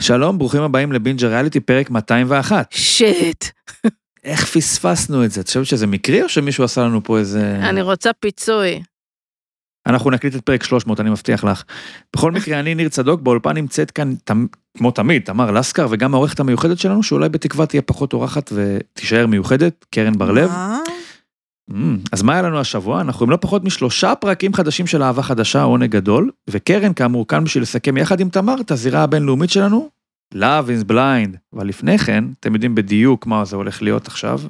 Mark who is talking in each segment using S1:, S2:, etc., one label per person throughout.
S1: שלום, ברוכים הבאים לבינג'ר ריאליטי, פרק 201.
S2: שיט.
S1: איך פספסנו את זה? את חושבת שזה מקרי או שמישהו עשה לנו פה איזה...
S2: אני רוצה פיצוי.
S1: אנחנו נקליט את פרק 300, אני מבטיח לך. בכל מקרה, אני ניר צדוק, באולפן נמצאת כאן, כמו תמיד, תמר לסקר, וגם העורכת המיוחדת שלנו, שאולי בתקווה תהיה פחות אורחת ותישאר מיוחדת, קרן בר-לב. Mm, אז מה היה לנו השבוע? אנחנו עם לא פחות משלושה פרקים חדשים של אהבה חדשה, עונג גדול, וקרן כאמור כאן בשביל לסכם יחד עם תמר את הזירה הבינלאומית שלנו, Love is blind. אבל לפני כן, אתם יודעים בדיוק מה זה הולך להיות עכשיו.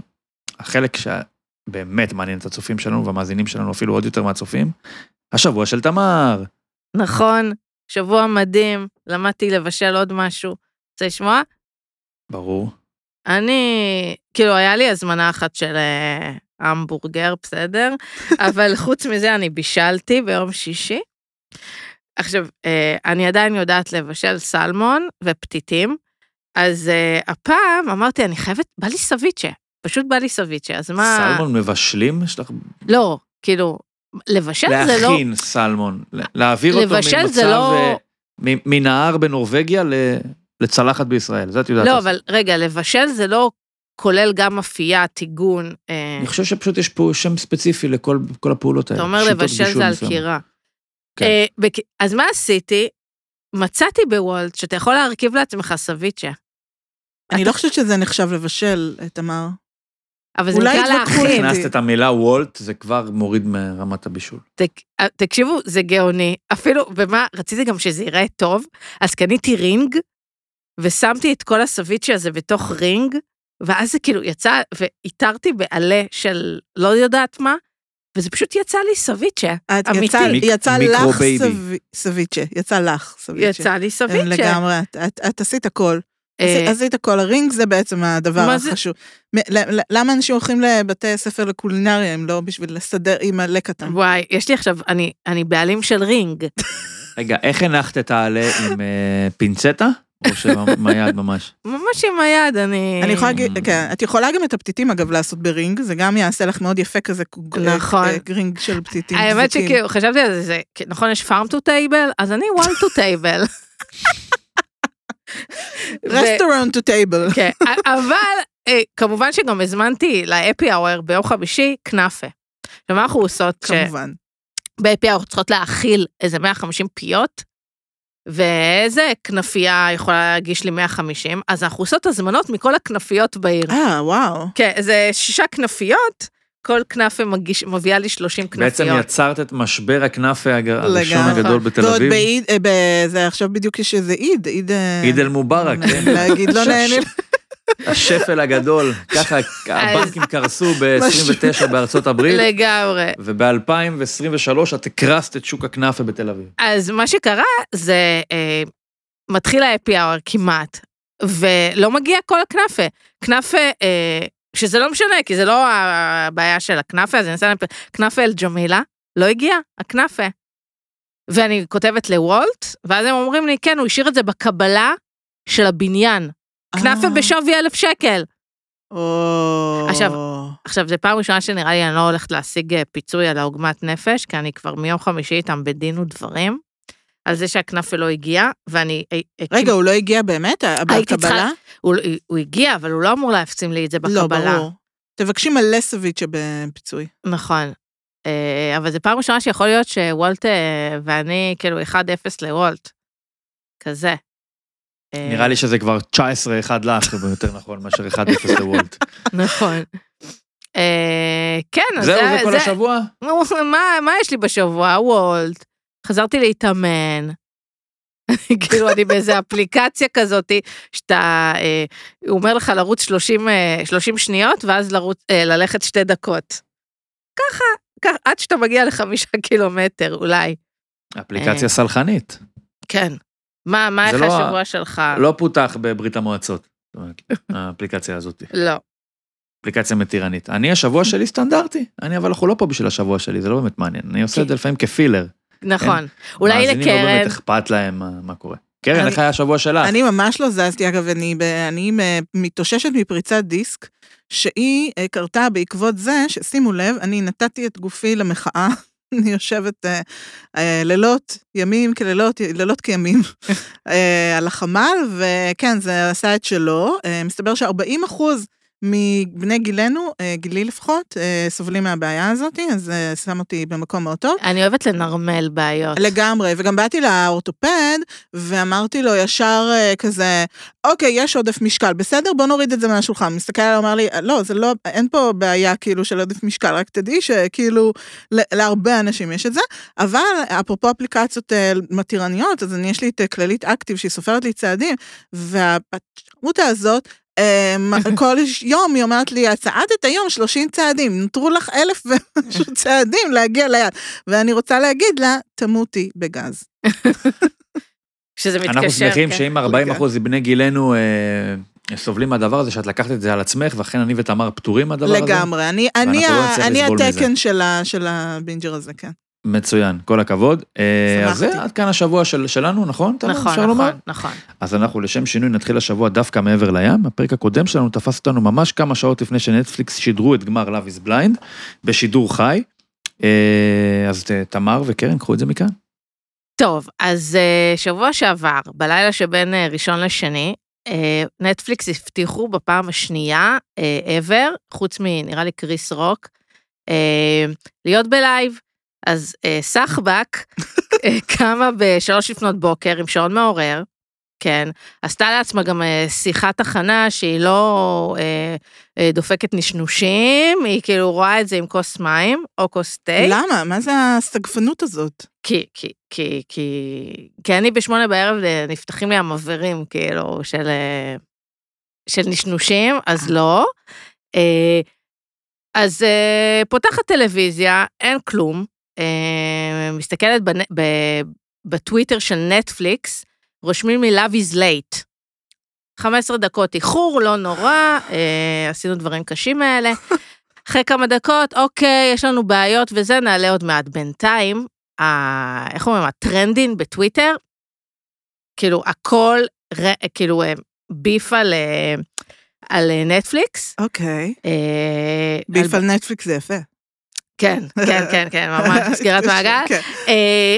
S1: החלק שבאמת מעניין את הצופים שלנו והמאזינים שלנו אפילו עוד יותר מהצופים, השבוע של תמר.
S2: נכון, שבוע מדהים, למדתי לבשל עוד משהו. רוצה לשמוע?
S1: ברור.
S2: אני, כאילו, היה לי הזמנה אחת של אה, המבורגר, בסדר? אבל חוץ מזה, אני בישלתי ביום שישי. עכשיו, אה, אני עדיין יודעת לבשל סלמון ופתיתים, אז אה, הפעם אמרתי, אני חייבת, בא לי סביצ'ה, פשוט בא לי סביצ'ה, אז מה...
S1: סלמון מבשלים? יש לך...
S2: לא, כאילו, לבשל זה לא...
S1: להכין סלמון. להעביר אותו ממצב...
S2: זה לא-
S1: אה, מנהר בנורבגיה ל- לצלחת בישראל, זה את יודעת.
S2: לא,
S1: לעשות.
S2: אבל רגע, לבשל זה לא כולל גם אפייה, טיגון. אה,
S1: אני חושב שפשוט יש פה שם ספציפי לכל כל הפעולות האלה.
S2: אתה אומר לבשל זה על. קירה.
S1: כן.
S2: אה, אז מה עשיתי? מצאתי בוולט שאתה יכול להרכיב לעצמך סביצ'ה,
S3: אני לא חושבת שזה נחשב לבשל, תמר.
S2: אבל זה נקרא.
S3: איתי.
S1: הכנסת את המילה וולט, זה כבר מוריד מרמת הבישול.
S2: תק- אה, תקשיבו, זה גאוני. אפילו, ומה, רציתי גם שזה ייראה טוב, אז קניתי רינג, ושמתי את כל הסביצ'ה הזה בתוך רינג, ואז זה כאילו יצא, ואיתרתי בעלה של לא יודעת מה, וזה פשוט יצא לי סביצ'ה.
S3: את
S2: אמיתי.
S3: יצא,
S1: מיק-
S3: יצא לך. סבי- סביצ'ה, יצא לך סביצ'ה.
S2: יצא לי
S3: כן,
S2: סביצ'ה.
S3: לגמרי, את- את- את עשית הכל.
S2: אה,
S3: עשית- עשית הכל, הרינג זה בעצם הדבר
S2: זה?
S3: החשוב. למה אנשים הולכים לבתי ספר לקולינריה אם לא בשביל לסדר עם מלא קטן?
S2: וואי, יש לי עכשיו, אני, אני בעלים של רינג.
S1: רגע, איך הנחת את העלה עם אה, פינצטה? או שמיד ממש?
S2: ממש עם היד, אני...
S3: אני יכולה להגיד, כן, את יכולה גם את הפתיתים אגב לעשות ברינג, זה גם יעשה לך מאוד יפה כזה,
S2: נכון.
S3: אה, רינג של פתיתים.
S2: האמת. שכאילו, חשבתי על זה, זה, נכון, יש farm to table, אז אני wall to table.
S3: restaurant to table.
S2: כן, אבל אה, כמובן שגם הזמנתי ל happy hour ביום חמישי כנאפה. עכשיו, מה אנחנו עושות?
S3: כמובן.
S2: שב happy hour צריכות להאכיל איזה 150 פיות, ואיזה כנאפייה יכולה להגיש לי 150, אז אנחנו עושות הזמנות מכל הכנאפיות בעיר.
S3: אה, וואו.
S2: כן, איזה שישה כנאפיות, כל כנאפה מגיש, מביאה לי 30 כנפיות.
S1: בעצם יצרת את משבר הכנאפה הראשון. הגדול בתל
S3: ועוד
S1: אביב.
S3: בעיד, אה, זה עכשיו בדיוק יש איזה עיד, עיד... אה,
S1: עיד אל מובארק,
S3: לא
S1: כן.
S3: להגיד, לא נהנה.
S1: השפל הגדול, ככה הבנקים קרסו ב-29 בארצות הברית,
S2: לגמרי.
S1: וב-2023 את הקרסת את שוק הכנאפה בתל אביב.
S2: אז מה שקרה זה, אה, מתחיל האפי האוור כמעט, ולא מגיע כל הכנאפה. כנאפה, אה, שזה לא משנה, כי זה לא הבעיה של הכנאפה, אז אני אנסה להם, כנאפה אל ג'מילה, לא הגיע, הכנאפה. ואני כותבת לוולט, ואז הם אומרים לי, כן, הוא השאיר את זה בקבלה של הבניין. כנאפה
S3: אה,
S2: בשווי אלף שקל. עכשיו, עכשיו, זו פעם ראשונה שנראה לי אני לא הולכת להשיג אה, פיצוי על העוגמת נפש, כי אני כבר מיום חמישי איתם בדין ודברים, על זה שהכנאפה לא הגיע, ואני... אה, אה,
S3: רגע, הוא לא הגיע באמת? בקבלה?
S2: הוא, הוא הגיע, אבל הוא לא אמור להפצים לי את זה
S3: לא,
S2: בקבלה.
S3: ברור. תבקשי מלא סביצ'ה בפיצוי.
S2: נכון. אה, אבל זו פעם ראשונה שיכול להיות שוולט ואני, כאילו, 1-0 לוולט. כזה. אה,
S1: נראה לי שזה כבר 19-1 לך, זה יותר נכון מאשר 1-0 לוולט.
S2: נכון. כן,
S1: זהו, זה כל השבוע?
S2: מה יש לי בשבוע? וולט. חזרתי להתאמן. כאילו, אני באיזה אפליקציה כזאת, שאתה, אה, הוא אומר לך לרוץ 30, אה, 30 שניות, ואז לרוץ, אה, ללכת שתי דקות. ככה, ככה, עד שאתה מגיע לחמישה קילומטר, אולי.
S1: אפליקציה סלחנית.
S2: כן. מה, מה איך
S1: לא ה-
S2: השבוע שלך?
S1: לא פותח בברית המועצות, האפליקציה הזאת.
S2: לא.
S1: אפליקציה מתירנית. אני, השבוע שלי סטנדרטי. אני, אבל אנחנו לא פה בשביל השבוע שלי, זה לא באמת מעניין. אני עושה את זה לפעמים כפילר.
S2: נכון. אולי
S1: מאזינים לא באמת
S2: לקרן,
S1: אכפת להם מה- מה קורה. קרן,
S3: אני-
S1: איך היה השבוע שלך?
S3: אני ממש לא זזתי, אגב, אני, ב- אני מתאוששת מפריצת דיסק, שהיא אה, קרתה בעקבות זה, ששימו לב, אני נתתי את גופי למחאה. אני יושבת אה, אה, לילות, ימים כלילות, לילות כימים, אה, על החמ"ל, וכן, זה עשה את שלו. אה, מסתבר ש-40 אחוז מבני גילנו, אה, גילי לפחות, אה, סובלים מהבעיה הזאת, אז זה שם אותי במקום מאוד טוב.
S2: אני אוהבת לנרמל בעיות.
S3: לגמרי, וגם באתי לאורתופד, ואמרתי לו ישר אה, כזה, אוקיי, יש עודף משקל, בסדר, בוא נוריד את זה מהשולחן. הוא מסתכל עליי, אמר לי, לא, זה לא, אין פה בעיה כאילו של עודף משקל, רק תדעי שכאילו, להרבה אנשים יש את זה, אבל אפרופו אפליקציות אה, מתירניות, אז אני, יש לי את אה, כללית אקטיב, שהיא סופרת לי צעדים, והשמותה הזאת, אה, כל יום היא אומרת לי, את צעדת היום 30 צעדים, נותרו לך אלף ומשהו צעדים להגיע ליד. ואני רוצה להגיד לה, תמותי בגז.
S2: שזה מתקשר.
S1: אנחנו שמחים
S2: כן.
S1: שאם 40 אחוז מבני גילנו אה, סובלים מהדבר הזה, שאת לקחת את זה על עצמך, ואכן אני ותמר פטורים מהדבר הזה.
S3: לגמרי, אני,
S1: לא
S3: אני. התקן של, ה, של ה binger הזה, כן.
S1: מצוין, כל הכבוד. אה, אז
S3: שמחתי.
S1: זה עד כאן השבוע של, שלנו, נכון?
S2: נכון,
S1: אפשר לומר?
S2: נכון, נכון.
S1: אז אנחנו לשם שינוי נתחיל השבוע דווקא מעבר לים. הפרק הקודם שלנו תפס אותנו ממש כמה שעות לפני שנטפליקס שידרו את גמר Love is Blind בשידור חי. אה, אז אה, תמר וקרן, קחו את זה מכאן.
S2: טוב, אז שבוע שעבר, בלילה שבין ראשון לשני, נטפליקס הבטיחו בפעם השנייה ever, חוץ מנראה לי קריס רוק, להיות ב live. אז אה, סחבק אה, קמה בשלוש לפנות בוקר עם שעון מעורר, כן, עשתה לעצמה גם אה, שיחת הכנה שהיא לא אה, אה, דופקת נשנושים, היא כאילו רואה את זה עם כוס מים או כוס תה.
S3: למה? מה זה הסגפנות הזאת?
S2: כי, כי, כי, כי, כי אני בשמונה בערב אה, נפתחים לי המבערים, כאילו, של, אה, של נשנושים, אז לא. אה, אז אה, פותחת טלוויזיה, אין כלום, אה, מסתכלת בנ, ב, בטוויטר של נטפליקס, רושמים לי Love is late. 15 דקות איחור, לא נורא, אה, עשינו דברים קשים האלה. אחרי כמה דקות, אוקיי, יש לנו בעיות וזה, נעלה עוד מעט. בינתיים, ה- איך אומרים, הטרנדין בטוויטר, כאילו, הכל, ר- כאילו, אה, ביף על, אה, על אה, נטפליקס.
S3: אוקיי.
S2: אה,
S3: ביף
S2: על-
S3: על נטפליקס זה יפה.
S2: כן, כן, כן, כן, ממש סגירת מעגל.
S3: כן.
S2: אה,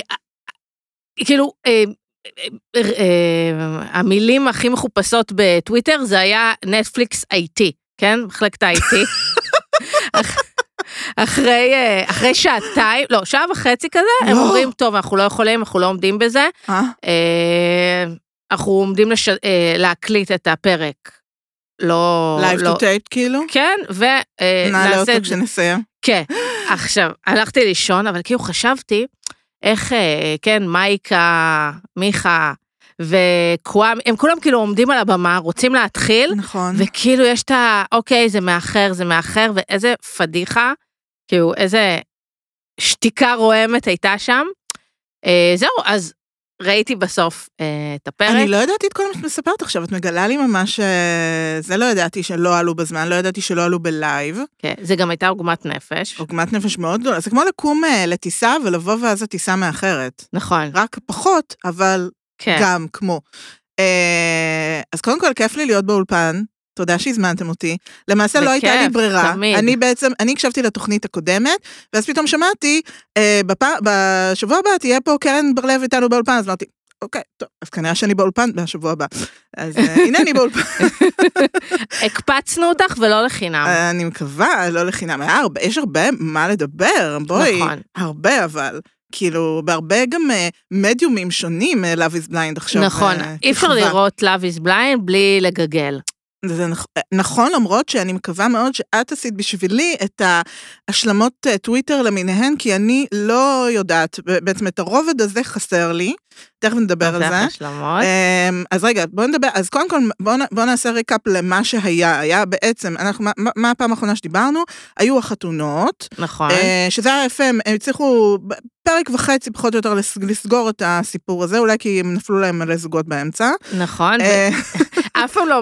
S2: כאילו, אה, אה, המילים הכי מחופשות בטוויטר זה היה נטפליקס IT, כן? מחלקת ה-IT. אח- אחרי, אחרי שעתיים, לא, שעה וחצי כזה, הם
S3: לא.
S2: אומרים, טוב, אנחנו לא יכולים, אנחנו לא עומדים בזה,
S3: אה?
S2: אנחנו עומדים לש... להקליט את הפרק. לא...
S3: live
S2: לא...
S3: to tape כאילו?
S2: כן,
S3: נעלה
S2: ונעשה
S3: אותו. כשנסיים.
S2: כן. עכשיו, הלכתי לישון, אבל כאילו חשבתי, איך, אה, כן, מייקה, מיכה וקוואם, הם כולם כאילו עומדים על הבמה, רוצים להתחיל,
S3: נכון.
S2: וכאילו יש את ה... אוקיי, זה מאחר, זה מאחר, ואיזה פדיחה, כאילו, איזה שתיקה רועמת הייתה שם. אה, זהו, אז ראיתי בסוף אה, את הפרק.
S3: אני לא ידעתי את כל מה שאת מספרת עכשיו, את מגלה לי ממש... אה, זה לא ידעתי שלא עלו בזמן, לא ידעתי שלא עלו בלייב.
S2: כן, זה גם הייתה עוגמת נפש.
S3: עוגמת נפש מאוד גדולה. זה כמו לקום אה, לטיסה ולבוא ואז הטיסה מאחרת.
S2: נכון,
S3: רק פחות, אבל
S2: כן.
S3: גם כמו. אה, אז קודם כל, כיף לי להיות באולפן. תודה שהזמנתם אותי. למעשה לא הייתה לי
S2: בכיף,
S3: ברירה.
S2: תמיד.
S3: אני בעצם, אני הקשבתי לתוכנית הקודמת, ואז פתאום שמעתי, אה, בפ- בשבוע הבא תהיה פה קרן בר-לב איתנו באולפן, אז אמרתי, אוקיי, טוב, אז כנראה שאני באולפן בשבוע הבא. אז אה, הנה אני באולפן.
S2: הקפצנו אותך ולא לחינם.
S3: אה, אני מקווה, לא לחינם. היה הרבה, יש הרבה מה לדבר, בואי.
S2: נכון.
S3: הרבה אבל. כאילו, בהרבה גם אה, מדיומים שונים, Love is Blind עכשיו.
S2: נכון, אי אפשר. לראות Love is Blind בלי לגגל.
S3: זה נכ- נכון, למרות שאני מקווה מאוד שאת עשית בשבילי את ההשלמות אה, טוויטר למיניהן, כי אני לא יודעת, בעצם את הרובד הזה חסר לי, תכף נדבר על
S2: זה
S3: זה.
S2: השלמות.
S3: אמ, אז רגע, בוא נדבר, אז קודם כל, בוא, נ- בוא נעשה ריקאפ למה שהיה. היה בעצם, אנחנו, מה, מה- הפעם האחרונה שדיברנו? היו החתונות,
S2: נכון.
S3: אה, שזה היה יפה, הם הצליחו פרק וחצי פחות או יותר לס- לסגור את הסיפור הזה, אולי כי הם נפלו להם מלא זוגות באמצע.
S2: נכון.
S3: אה,
S2: אף פעם לא,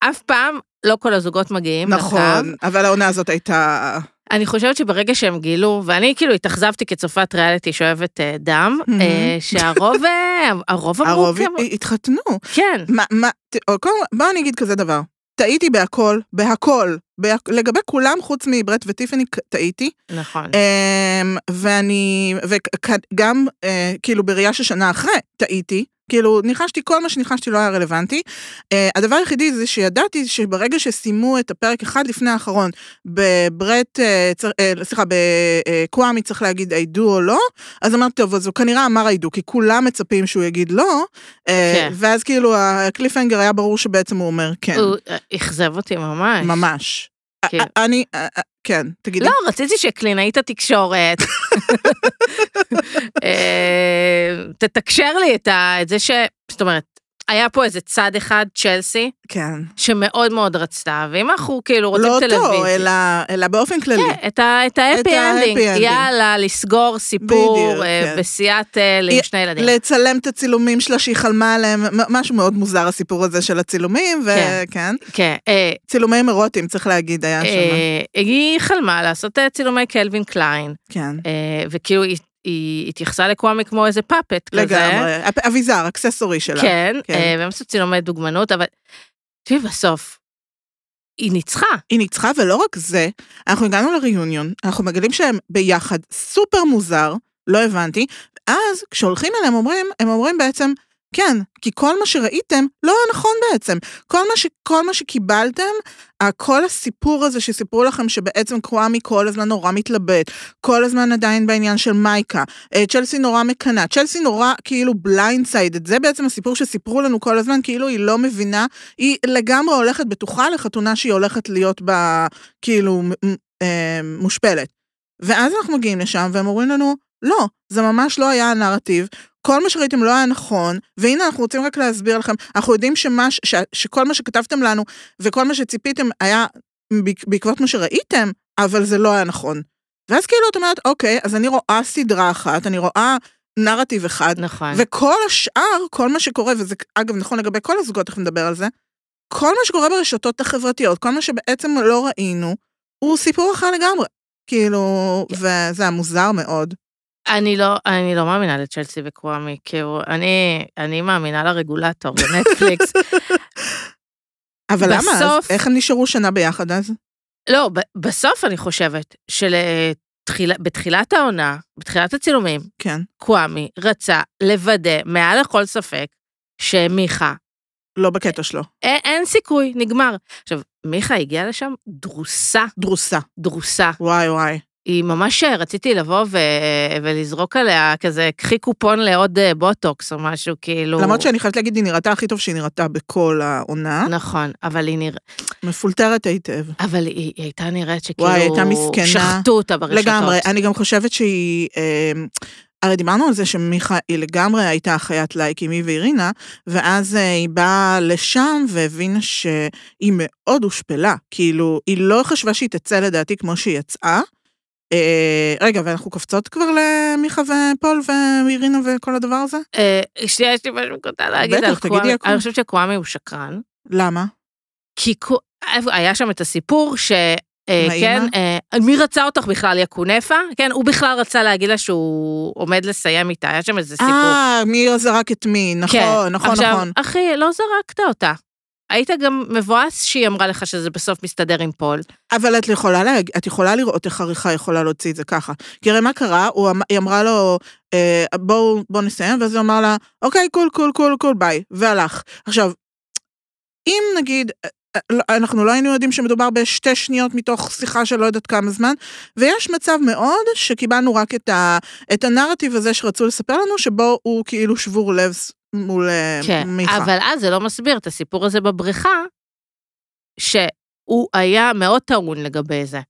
S2: אף פעם לא כל הזוגות מגיעים לקו.
S3: נכון, אבל העונה הזאת הייתה...
S2: אני חושבת שברגע שהם גילו, ואני כאילו התאכזבתי כצופת ריאליטי שאוהבת אה, דם. אה, שהרוב, אה, הרוב אמרו,
S3: הרוב
S2: כאילו,
S3: התחתנו.
S2: כן,
S3: מה, מה, קודם כל, בואו אני אגיד כזה דבר. טעיתי בהכל, בהכל, בהכ- לגבי כולם חוץ מברט וטיפני טעיתי.
S2: נכון.
S3: אמ, ואני, וגם כאילו בראייה של שנה אחרי טעיתי, כאילו ניחשתי, כל מה שניחשתי לא היה רלוונטי. אה, הדבר היחידי זה שידעתי שברגע שסיימו את הפרק אחד לפני האחרון, בברט, אה, צר- אה, סליחה, בקוואמי צריך להגיד I do או לא, אז אמרתי, טוב, אז הוא כנראה אמר I do, כי כולם מצפים שהוא יגיד לא, אה,
S2: כן.
S3: ואז כאילו הקליפהנגר היה ברור שבעצם הוא אומר כן,
S2: הוא אכזב אותי ממש.
S3: ממש.
S2: כן.
S3: אה, אני, אה, אה, כן, תגידי.
S2: לא, רציתי שקלינאית התקשורת אה, תתקשר לי את זה ש... זאת אומרת, היה פה איזה צד אחד, צ'לסי,
S3: כן.
S2: שמאוד מאוד רצתה, ואם אנחנו כאילו רוצים
S3: לא
S2: טלוויזיה...
S3: אותו, אלא, אלא באופן כללי.
S2: כן, את
S3: ה-happy ending.
S2: יאללה, לסגור סיפור
S3: בדיוק,
S2: אה,
S3: כן.
S2: בסיאטל עם שני ילדים.
S3: לצלם את הצילומים שלה שהיא חלמה עליהם, משהו מאוד מוזר הסיפור הזה של הצילומים,
S2: כן.
S3: וכן.
S2: כן, אה,
S3: צילומים אירוטיים, צריך להגיד, היה שם.
S2: אה, היא חלמה לעשות צילומי Calvin Klein,
S3: כן.
S2: וכאילו היא- היא התייחסה לקוואמי כמו איזה puppet כזה.
S3: לגמרי. אביזר, accessory שלה.
S2: כן,
S3: כן.
S2: אה, והם עשו צילומי דוגמנות, אבל תראי, בסוף, היא ניצחה.
S3: היא ניצחה, ולא רק זה, אנחנו הגענו ל reunion, אנחנו מגלים שהם ביחד, סופר מוזר, לא הבנתי, אז כשהולכים אליהם אומרים, הם אומרים בעצם, כן, כי כל מה שראיתם לא היה נכון בעצם. כל מה, ש, כל מה שקיבלתם, כל הסיפור הזה שסיפרו לכם שבעצם קוואמי כל הזמן נורא מתלבט, כל הזמן עדיין בעניין של מייקה, אה, צ'לסי נורא מקנאה, צ'לסי נורא כאילו blindsided, זה בעצם הסיפור שסיפרו לנו כל הזמן, כאילו היא לא מבינה, היא לגמרי הולכת בטוחה לחתונה שהיא הולכת להיות בה כאילו אה, מושפלת. ואז אנחנו מגיעים לשם והם אומרים לנו, לא, זה ממש לא היה הנרטיב, כל מה שראיתם לא היה נכון, והנה אנחנו רוצים רק להסביר לכם, אנחנו יודעים שמה, ש, שכל מה שכתבתם לנו וכל מה שציפיתם היה בעק- בעקבות מה שראיתם, אבל זה לא היה נכון. ואז כאילו את אומרת, אוקיי, אז אני רואה סדרה אחת, אני רואה נרטיב אחד,
S2: נכון.
S3: וכל השאר, כל מה שקורה, וזה אגב נכון לגבי כל הזוגות, תכף נדבר על זה, כל מה שקורה ברשתות החברתיות, כל מה שבעצם לא ראינו, הוא סיפור אחר לגמרי. כאילו, וזה היה מוזר מאוד.
S2: אני לא, אני לא מאמינה לצ'לסי וקוואמי, כאילו, אני, אני מאמינה לרגולטור, לנטפליקס.
S3: אבל למה אז?
S2: בסוף-
S3: איך הם נשארו שנה ביחד אז?
S2: לא, ב- בסוף אני חושבת שבתחילת העונה, בתחילת הצילומים,
S3: כן.
S2: קוואמי רצה לוודא מעל לכל ספק שמיכה,
S3: לא בקטע שלו.
S2: אין, אין סיכוי, נגמר. עכשיו, מיכה הגיעה לשם דרוסה,
S3: דרוסה.
S2: דרוסה.
S3: וואי וואי.
S2: היא ממש רציתי לבוא ו... ולזרוק עליה כזה, קחי קופון לעוד אה, בוטוקס או משהו, כאילו...
S3: למרות שאני חייבת להגיד, היא נראתה הכי טוב שהיא נראתה בכל העונה.
S2: נכון, אבל היא נראה...
S3: מפולטרת היטב.
S2: אבל היא, היא הייתה נראית שכאילו...
S3: וואי, הייתה מסכנה.
S2: שחטו אותה ברשתות.
S3: לגמרי. אני גם חושבת שהיא... אה, הרי דיברנו על זה שמיכה היא לגמרי הייתה חיית לייקים, היא ואירינה, ואז אה, היא באה לשם והבינה שהיא מאוד הושפלה. כאילו, היא לא חשבה שהיא תצא לדעתי כמו שהיא יצאה. אה, רגע, ואנחנו קופצות כבר למיכה ופול ואירינה וכל הדבר הזה?
S2: אה, שנייה, יש לי משהו קטן להגיד על קוואמי. אני חושבת שקוואמי הוא שקרן.
S3: למה?
S2: כי היה שם את הסיפור ש... אה, כן, מי רצה אותך בכלל, יא קונפה? כן, הוא בכלל רצה להגיד לה שהוא עומד לסיים איתה, היה שם איזה סיפור.
S3: אה, מי זרק את מי, נכון,
S2: כן.
S3: נכון,
S2: עכשיו,
S3: נכון.
S2: אחי, לא זרקת אותה. היית גם מבואס שהיא אמרה לך שזה בסוף מסתדר עם פול.
S3: אבל את יכולה, להג... את יכולה לראות איך עריכה יכולה להוציא את זה ככה. כי הרי מה קרה? הוא, אמ- היא אמרה לו, אה, בואו בוא נסיים, ואז הוא אמר לה, אוקיי, cool, cool, cool, cool, bye, והלך. עכשיו, אם נגיד, אה, אה, לא- אנחנו לא היינו יודעים שמדובר בשתי שניות מתוך שיחה של לא יודעת כמה זמן, ויש מצב מאוד שקיבלנו רק את, ה, את הנרטיב הזה שרצו לספר לנו, שבו הוא כאילו שבור לב מול אה,
S2: כן,
S3: מיכה.
S2: אבל אז זה לא מסביר את הסיפור הזה בבריכה, שהוא היה מאוד טעון לגבי זה.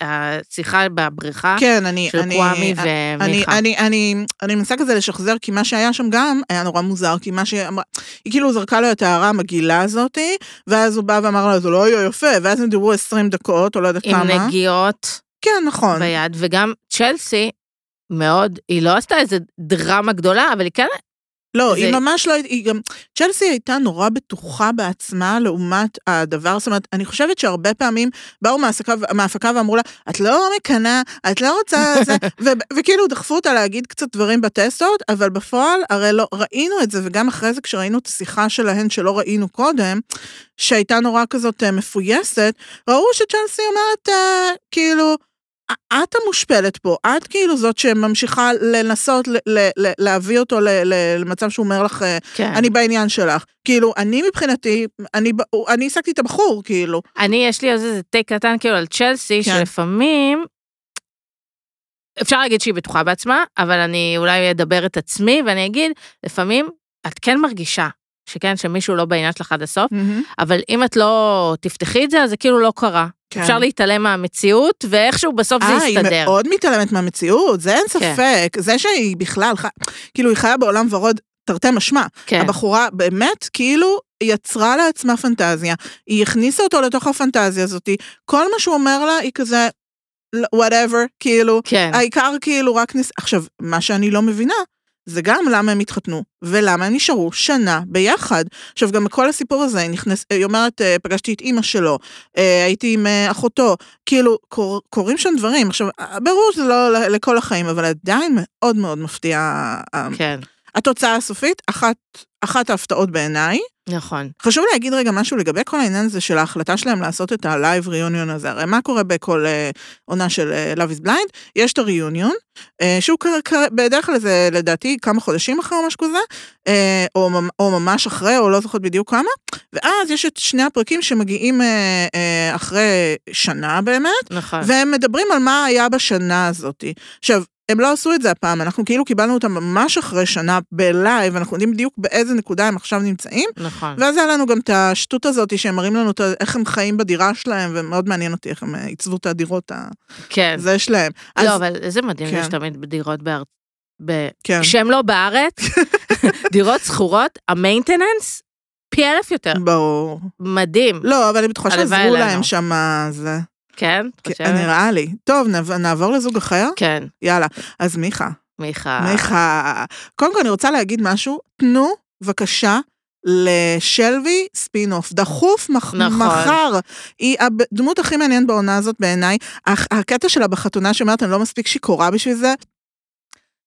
S2: השיחה בבריכה
S3: כן, אני,
S2: של
S3: אני,
S2: קוואמי
S3: אני,
S2: ומיכה.
S3: אני, אני, אני מנסה כזה לשחזר, כי מה שהיה שם גם היה נורא מוזר, כי מה שהיא אמרה, היא כאילו זרקה לו את ההערה המגעילה הזאתי, ואז הוא בא ואמר לה, זה לא היה יפה, ואז הם דיברו 20 דקות, או לא יודעת
S2: עם
S3: כמה.
S2: נגיעות
S3: כן, נכון.
S2: ביד, וגם צ'לסי, מאוד, היא לא עשתה איזה דרמה גדולה, אבל היא כן
S3: לא,
S2: זה-
S3: היא ממש לא, היא גם, צ'לסי הייתה נורא בטוחה בעצמה לעומת הדבר, זאת אומרת, אני חושבת שהרבה פעמים באו מההפקה, מההפקה ואמרו לה, את לא מקנאה, את לא רוצה זה, ו- וכאילו דחפו אותה להגיד קצת דברים בטסטות, אבל בפועל, הרי לא, ראינו את זה, וגם אחרי זה כשראינו את השיחה שלהן שלא ראינו קודם, שהייתה נורא כזאת אה, מפויסת, ראו שצ'לסי אומרת, אה, כאילו, את המושפלת פה, את כאילו זאת שממשיכה לנסות ל- ל- ל- להביא אותו ל- ל- למצב שהוא אומר לך,
S2: כן.
S3: אני בעניין שלך. כאילו, אני מבחינתי, אני, אני העסקתי את הבחור, כאילו.
S2: אני, יש לי איזה טייק קטן כאילו על צ'לסי,
S3: כן.
S2: שלפעמים, אפשר להגיד שהיא בטוחה בעצמה, אבל אני אולי אדבר את עצמי ואני אגיד, לפעמים את כן מרגישה שכן, שמישהו לא בעניין שלך עד הסוף, אבל אם את לא תפתחי את זה, אז זה כאילו לא קרה.
S3: כן.
S2: אפשר להתעלם מהמציאות, ואיכשהו בסוף זה
S3: אה, היא
S2: יסתדר.
S3: מאוד מתעלמת מהמציאות, זה אין
S2: כן.
S3: ספק. זה שהיא בכלל, ח- כאילו, היא חיה בעולם ורוד, תרתי משמע.
S2: כן,
S3: הבחורה באמת, כאילו, יצרה לעצמה פנטזיה, היא הכניסה אותו לתוך הפנטזיה הזאת, כל מה שהוא אומר לה, היא כזה, whatever, כאילו,
S2: כן,
S3: העיקר כאילו רק ניס... עכשיו, מה שאני לא מבינה, זה גם למה הם התחתנו, ולמה הם נשארו שנה ביחד. עכשיו, גם בכל הסיפור הזה, נכנס, היא אומרת, אה, פגשתי את אימא שלו, אה, הייתי עם אה, אחותו, כאילו, קור, קורים שם דברים. עכשיו, ברור שזה לא לכל החיים, אבל עדיין מאוד מאוד מפתיע.
S2: כן,
S3: התוצאה הסופית, אחת, אחת ההפתעות בעיניי.
S2: נכון.
S3: חשוב להגיד רגע משהו לגבי כל העניין הזה של ההחלטה שלהם לעשות את ה live reunion הזה. הרי מה קורה בכל אה, עונה של אה, Love is Blind? יש את הריאיוניון, אה, שהוא כ- כ- בדרך כלל זה לדעתי כמה חודשים אחרי או משהו כזה, אה, או, או ממש אחרי, או לא זוכרת בדיוק כמה, ואז יש את שני הפרקים שמגיעים אה, אה, אחרי שנה באמת,
S2: נכון.
S3: והם מדברים על מה היה בשנה הזאת. עכשיו, הם לא עשו את זה הפעם, אנחנו כאילו קיבלנו אותם ממש אחרי שנה בלייב, אנחנו יודעים בדיוק באיזה נקודה הם עכשיו נמצאים,
S2: נכון.
S3: ואז היה לנו גם את השטות הזאת שהם מראים לנו ה- איך הם חיים בדירה שלהם, ומאוד מעניין אותי איך הם אה, עיצבו את הדירות
S2: כן.
S3: הזה שלהם. אז,
S2: לא, אבל איזה מדהים
S3: כן.
S2: זה שתמיד בדירות בארץ... ב-
S3: כן,
S2: שהן לא בארץ, דירות שכורות, ה maintenance פי אלף יותר.
S3: ברור.
S2: מדהים.
S3: לא, אבל אני בטוחה שעזרו. להם שם, זה...
S2: כן?
S3: כן,
S2: חושבת?
S3: נראה לי. טוב, נעב- נעבור לזוג אחר?
S2: כן,
S3: יאללה. אז מיכה,
S2: מיכה.
S3: מיכה. קודם כל אני רוצה להגיד משהו, תנו בבקשה לשלוי ספין-אוף, דחוף מח-
S2: נכון.
S3: מחר. היא הדמות הכי מעניינת בעונה הזאת בעיניי. הקטע שלה בחתונה שאומרת, אני לא מספיק שיכורה בשביל זה.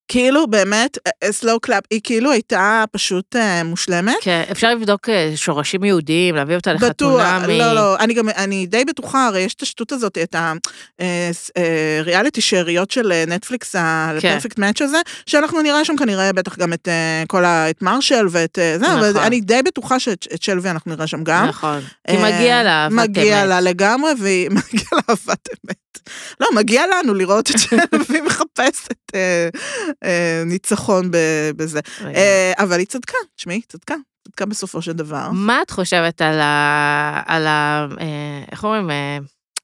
S3: כאילו באמת, slow clap, היא כאילו הייתה פשוט אה, מושלמת.
S2: כן, אפשר לבדוק אה, שורשים יהודיים, להביא אותה
S3: בטוח,
S2: לחתונה מ...
S3: לא, לא, אני גם, אני די בטוחה, הרי יש את השטות הזאת, את הריאליטי שאריות של אה, נטפליקס,
S2: כן.
S3: ה Perfect Match הזה, שאנחנו נראה שם כנראה בטח גם את אה, כל ה... את מרשל ואת אה, זה, אבל
S2: נכון.
S3: אני די בטוחה שאת את שלוי אנחנו נראה שם גם.
S2: נכון. כי
S3: אה,
S2: מגיע לה אהבת
S3: מגיע
S2: אמת.
S3: לה לגמרי, והיא מגיע לה אהבת אמת. לא, מגיע לנו לראות את שלוי מחפשת אה, אה, ניצחון בזה. אה, אבל היא צדקה, תשמעי, היא צדקה. צדקה בסופו של דבר.
S2: מה את חושבת על ה... על ה... אה, איך אומרים? אה,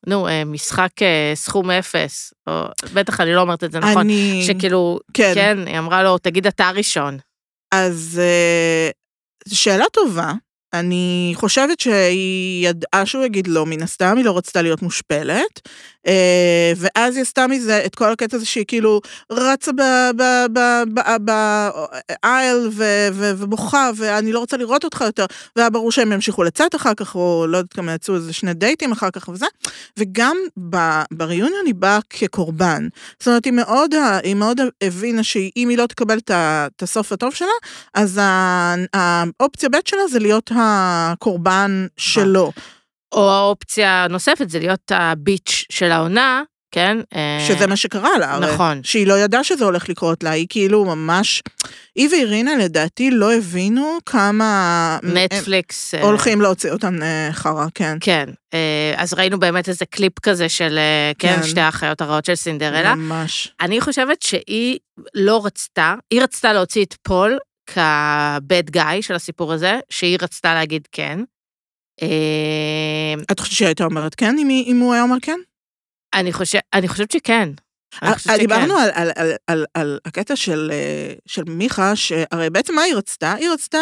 S2: נו, אה, משחק סכום אפס, או בטח אני לא אומרת את זה נכון,
S3: אני...
S2: שכאילו,
S3: כן.
S2: כן, היא אמרה לו, תגיד אתה ראשון.
S3: אז שאלה טובה. אני חושבת שהיא ידעה שהוא יגיד לא, מן הסתם, היא לא רצתה להיות מושפלת. אה, ואז היא עשתה מזה את כל הקטע הזה שהיא כאילו רצה באייל ובוכה, ואני לא רוצה לראות אותך יותר. והיה ברור שהם ימשיכו לצאת אחר כך, או לא יודעת כמה יצאו איזה שני דייטים אחר כך וזה. וגם בריאיוניון היא באה כקורבן. זאת אומרת, היא מאוד, היא מאוד הבינה שאם היא לא תקבל את ה- הסוף הטוב שלה, אז ה- האופציה ב' שלה זה להיות הקורבן שלו.
S2: או האופציה הנוספת זה להיות הביץ' של העונה, כן? אה,
S3: שזה מה שקרה לה, הרי.
S2: נכון.
S3: שהיא לא ידעה שזה הולך לקרות לה, היא כאילו ממש... היא ואירינה לדעתי לא הבינו כמה...
S2: נטפליקס. אה,
S3: הולכים להוציא אותם אה, חרא, כן.
S2: כן, אז ראינו באמת איזה קליפ כזה של, כן,
S3: כן.
S2: שתי האחיות הרעות של סינדרלה.
S3: ממש.
S2: אני חושבת שהיא לא רצתה, היא רצתה להוציא את פול כבד גאי של הסיפור הזה, שהיא רצתה להגיד כן. אה,
S3: את חושבת שהיא הייתה אומרת כן, אם, היא- אם הוא היה אומר כן?
S2: אני חושב, אני חושבת שכן. אני חושבת
S3: אה,
S2: שכן.
S3: דיברנו על, על, על, על, על הקטע של, אה, של מיכה, שהרי בעצם מה היא רצתה? היא רצתה